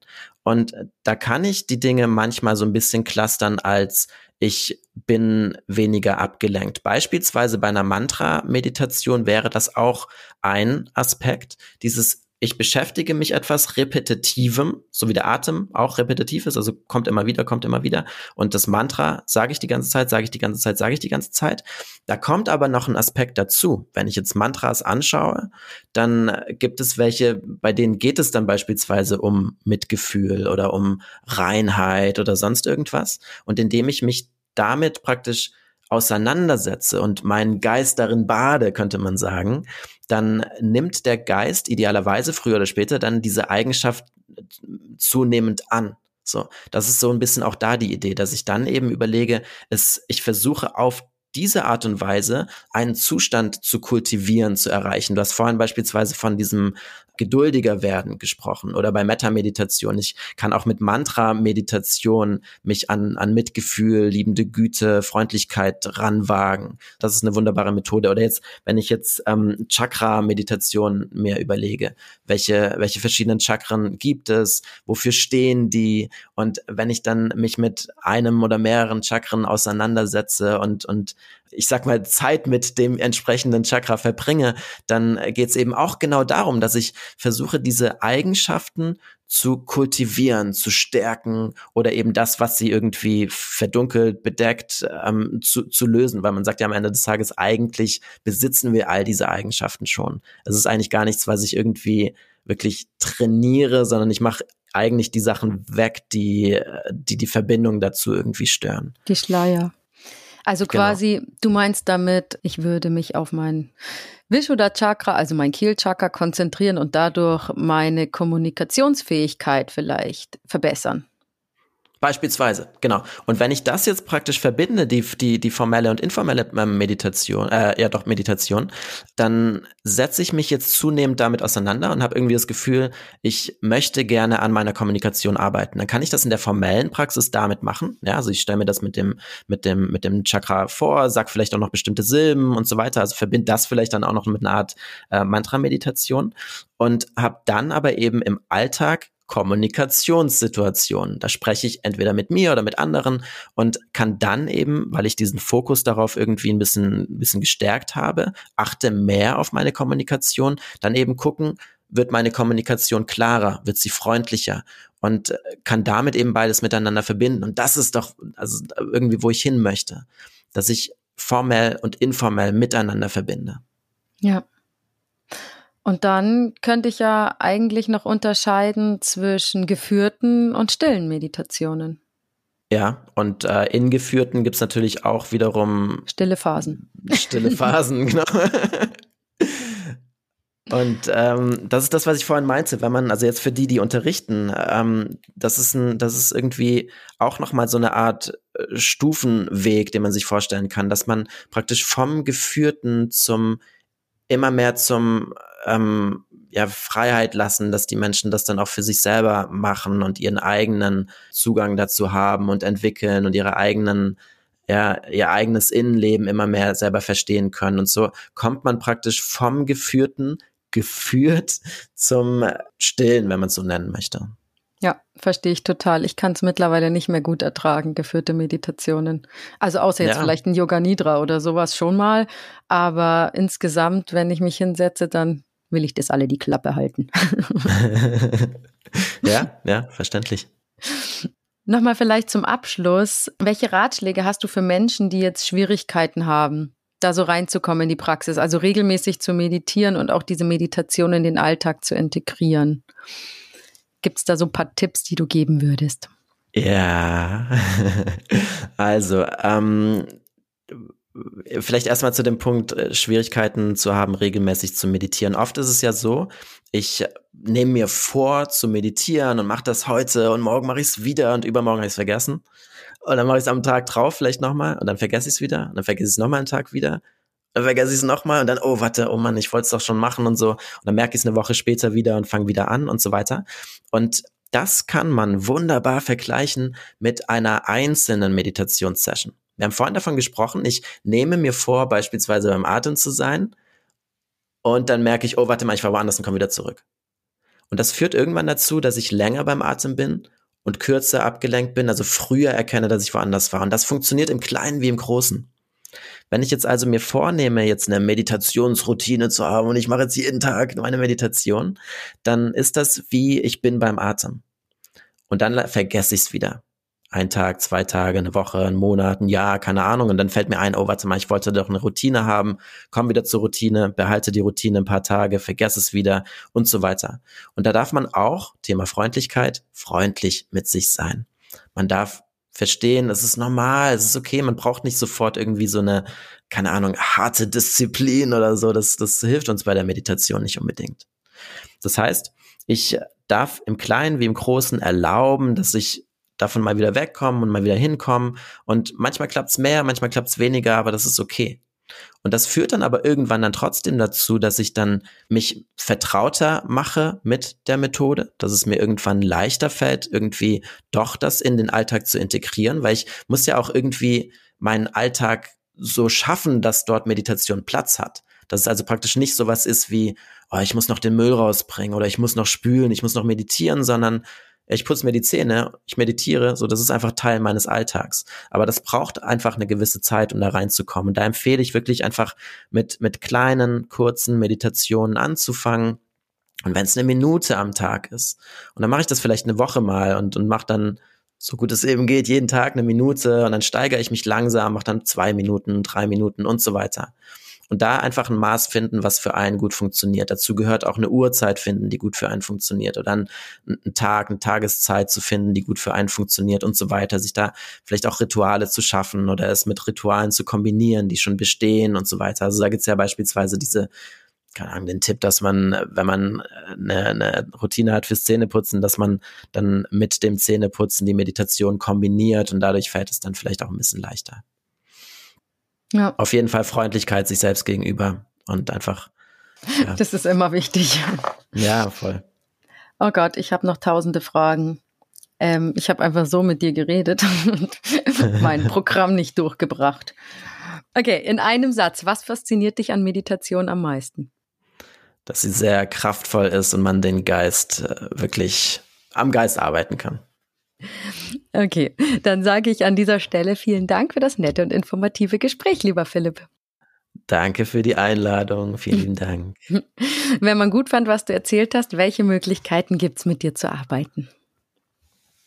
Und da kann ich die Dinge manchmal so ein bisschen clustern als ich bin weniger abgelenkt. Beispielsweise bei einer Mantra-Meditation wäre das auch ein Aspekt, dieses ich beschäftige mich etwas Repetitivem, so wie der Atem auch repetitiv ist, also kommt immer wieder, kommt immer wieder. Und das Mantra sage ich die ganze Zeit, sage ich die ganze Zeit, sage ich die ganze Zeit. Da kommt aber noch ein Aspekt dazu. Wenn ich jetzt Mantras anschaue, dann gibt es welche, bei denen geht es dann beispielsweise um Mitgefühl oder um Reinheit oder sonst irgendwas. Und indem ich mich damit praktisch auseinandersetze und meinen Geist darin bade, könnte man sagen, dann nimmt der Geist idealerweise früher oder später dann diese Eigenschaft zunehmend an. So, das ist so ein bisschen auch da die Idee, dass ich dann eben überlege, es, ich versuche auf diese Art und Weise einen Zustand zu kultivieren, zu erreichen. Du hast vorhin beispielsweise von diesem geduldiger werden gesprochen oder bei Metta-Meditation. Ich kann auch mit Mantra-Meditation mich an, an Mitgefühl, liebende Güte, Freundlichkeit ranwagen. Das ist eine wunderbare Methode. Oder jetzt, wenn ich jetzt ähm, Chakra-Meditation mir überlege, welche, welche verschiedenen Chakren gibt es, wofür stehen die? Und wenn ich dann mich mit einem oder mehreren Chakren auseinandersetze und, und ich sag mal, Zeit mit dem entsprechenden Chakra verbringe, dann geht es eben auch genau darum, dass ich versuche, diese Eigenschaften zu kultivieren, zu stärken oder eben das, was sie irgendwie verdunkelt, bedeckt, ähm, zu, zu lösen, weil man sagt ja am Ende des Tages, eigentlich besitzen wir all diese Eigenschaften schon. Es ist eigentlich gar nichts, was ich irgendwie wirklich trainiere, sondern ich mache eigentlich die Sachen weg, die, die die Verbindung dazu irgendwie stören. Die Schleier. Also genau. quasi, genau. du meinst damit, ich würde mich auf mein Vishuddha Chakra, also mein Kehlchakra konzentrieren und dadurch meine Kommunikationsfähigkeit vielleicht verbessern. Beispielsweise, genau. Und wenn ich das jetzt praktisch verbinde, die, die, die formelle und informelle ähm, Meditation, äh, ja doch Meditation, dann setze ich mich jetzt zunehmend damit auseinander und habe irgendwie das Gefühl, ich möchte gerne an meiner Kommunikation arbeiten. Dann kann ich das in der formellen Praxis damit machen. Ja, also ich stelle mir das mit dem, mit dem, mit dem Chakra vor, sag vielleicht auch noch bestimmte Silben und so weiter. Also verbinde das vielleicht dann auch noch mit einer Art äh, Mantra-Meditation und habe dann aber eben im Alltag Kommunikationssituationen. Da spreche ich entweder mit mir oder mit anderen und kann dann eben, weil ich diesen Fokus darauf irgendwie ein bisschen, ein bisschen gestärkt habe, achte mehr auf meine Kommunikation, dann eben gucken, wird meine Kommunikation klarer, wird sie freundlicher und kann damit eben beides miteinander verbinden. Und das ist doch also irgendwie, wo ich hin möchte, dass ich formell und informell miteinander verbinde. Ja. Und dann könnte ich ja eigentlich noch unterscheiden zwischen geführten und stillen Meditationen. Ja, und äh, in geführten gibt es natürlich auch wiederum stille Phasen. Stille Phasen, genau. Und ähm, das ist das, was ich vorhin meinte, wenn man, also jetzt für die, die unterrichten, ähm, das ist ein, das ist irgendwie auch nochmal so eine Art äh, Stufenweg, den man sich vorstellen kann, dass man praktisch vom Geführten zum immer mehr zum ähm, ja, Freiheit lassen, dass die Menschen das dann auch für sich selber machen und ihren eigenen Zugang dazu haben und entwickeln und ihre eigenen ja, ihr eigenes Innenleben immer mehr selber verstehen können. Und so kommt man praktisch vom Geführten geführt zum Stillen, wenn man es so nennen möchte. Ja, verstehe ich total. Ich kann es mittlerweile nicht mehr gut ertragen, geführte Meditationen. Also außer jetzt ja. vielleicht ein Yoga Nidra oder sowas schon mal. Aber insgesamt, wenn ich mich hinsetze, dann will ich das alle die Klappe halten. ja, ja, verständlich. Nochmal vielleicht zum Abschluss. Welche Ratschläge hast du für Menschen, die jetzt Schwierigkeiten haben, da so reinzukommen in die Praxis, also regelmäßig zu meditieren und auch diese Meditation in den Alltag zu integrieren? Gibt es da so ein paar Tipps, die du geben würdest? Ja, also ähm, vielleicht erstmal zu dem Punkt, äh, Schwierigkeiten zu haben, regelmäßig zu meditieren. Oft ist es ja so, ich nehme mir vor zu meditieren und mache das heute und morgen mache ich es wieder und übermorgen habe ich es vergessen. Und dann mache ich es am Tag drauf vielleicht nochmal und dann vergesse ich es wieder und dann vergesse ich es nochmal einen Tag wieder. Dann vergesse ich es nochmal und dann, oh, warte, oh Mann, ich wollte es doch schon machen und so. Und dann merke ich es eine Woche später wieder und fange wieder an und so weiter. Und das kann man wunderbar vergleichen mit einer einzelnen Meditationssession. Wir haben vorhin davon gesprochen, ich nehme mir vor, beispielsweise beim Atem zu sein und dann merke ich, oh, warte mal, ich war woanders und komme wieder zurück. Und das führt irgendwann dazu, dass ich länger beim Atem bin und kürzer abgelenkt bin, also früher erkenne, dass ich woanders war. Und das funktioniert im Kleinen wie im Großen. Wenn ich jetzt also mir vornehme, jetzt eine Meditationsroutine zu haben und ich mache jetzt jeden Tag meine Meditation, dann ist das wie ich bin beim Atem. Und dann vergesse ich es wieder ein Tag, zwei Tage, eine Woche, ein Monat, ein Jahr, keine Ahnung. Und dann fällt mir ein, oh, warte mal, ich wollte doch eine Routine haben, komm wieder zur Routine, behalte die Routine ein paar Tage, vergesse es wieder und so weiter. Und da darf man auch, Thema Freundlichkeit, freundlich mit sich sein. Man darf verstehen, es ist normal, es ist okay, man braucht nicht sofort irgendwie so eine, keine Ahnung, harte Disziplin oder so. Das, das hilft uns bei der Meditation nicht unbedingt. Das heißt, ich darf im Kleinen wie im Großen erlauben, dass ich davon mal wieder wegkommen und mal wieder hinkommen. Und manchmal klappt's mehr, manchmal klappt's weniger, aber das ist okay. Und das führt dann aber irgendwann dann trotzdem dazu, dass ich dann mich vertrauter mache mit der Methode, dass es mir irgendwann leichter fällt, irgendwie doch das in den Alltag zu integrieren, weil ich muss ja auch irgendwie meinen Alltag so schaffen, dass dort Meditation Platz hat. Dass es also praktisch nicht so was ist wie, oh, ich muss noch den Müll rausbringen oder ich muss noch spülen, ich muss noch meditieren, sondern ich putze mir die Zähne, ich meditiere, so das ist einfach Teil meines Alltags. Aber das braucht einfach eine gewisse Zeit, um da reinzukommen. Und da empfehle ich wirklich einfach mit, mit kleinen, kurzen Meditationen anzufangen. Und wenn es eine Minute am Tag ist, und dann mache ich das vielleicht eine Woche mal und, und mache dann, so gut es eben geht, jeden Tag eine Minute und dann steigere ich mich langsam, mache dann zwei Minuten, drei Minuten und so weiter. Und da einfach ein Maß finden, was für einen gut funktioniert. Dazu gehört auch eine Uhrzeit finden, die gut für einen funktioniert. Oder einen, einen Tag, eine Tageszeit zu finden, die gut für einen funktioniert und so weiter. Sich da vielleicht auch Rituale zu schaffen oder es mit Ritualen zu kombinieren, die schon bestehen und so weiter. Also da gibt's ja beispielsweise diese keine Ahnung, den Tipp, dass man, wenn man eine, eine Routine hat fürs Zähneputzen, dass man dann mit dem Zähneputzen die Meditation kombiniert und dadurch fällt es dann vielleicht auch ein bisschen leichter. Ja. Auf jeden Fall Freundlichkeit sich selbst gegenüber und einfach. Ja. Das ist immer wichtig. Ja, voll. Oh Gott, ich habe noch tausende Fragen. Ähm, ich habe einfach so mit dir geredet und mein Programm nicht durchgebracht. Okay, in einem Satz, was fasziniert dich an Meditation am meisten? Dass sie sehr kraftvoll ist und man den Geist äh, wirklich am Geist arbeiten kann. Okay, dann sage ich an dieser Stelle vielen Dank für das nette und informative Gespräch, lieber Philipp. Danke für die Einladung. Vielen Dank. Wenn man gut fand, was du erzählt hast, welche Möglichkeiten gibt es, mit dir zu arbeiten?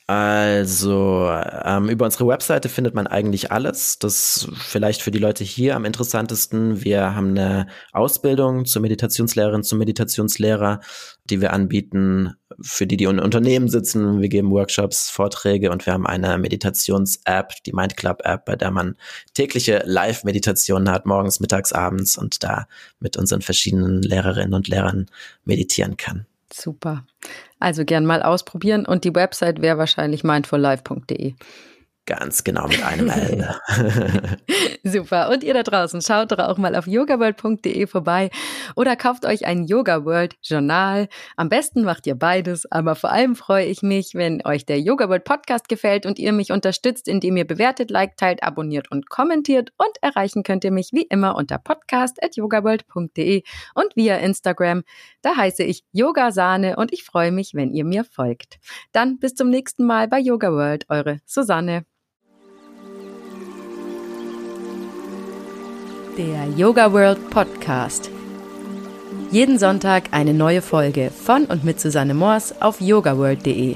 Also ähm, über unsere Webseite findet man eigentlich alles. Das vielleicht für die Leute hier am interessantesten. Wir haben eine Ausbildung zur Meditationslehrerin, zum Meditationslehrer, die wir anbieten, für die, die in Unternehmen sitzen. Wir geben Workshops, Vorträge und wir haben eine Meditations-App, die Mind Club App, bei der man tägliche Live-Meditationen hat, morgens, mittags, abends und da mit unseren verschiedenen Lehrerinnen und Lehrern meditieren kann. Super. Also gern mal ausprobieren und die Website wäre wahrscheinlich mindfullife.de. Ganz genau mit einem L. Super. Und ihr da draußen, schaut doch auch mal auf yogaworld.de vorbei oder kauft euch ein Yoga World Journal. Am besten macht ihr beides, aber vor allem freue ich mich, wenn euch der Yoga World Podcast gefällt und ihr mich unterstützt, indem ihr bewertet, liked, teilt, abonniert und kommentiert. Und erreichen könnt ihr mich wie immer unter podcast.yogaworld.de und via Instagram. Da heiße ich Yoga Sahne und ich freue mich, wenn ihr mir folgt. Dann bis zum nächsten Mal bei Yoga World, eure Susanne. Der Yoga World Podcast. Jeden Sonntag eine neue Folge von und mit Susanne Moors auf yogaworld.de.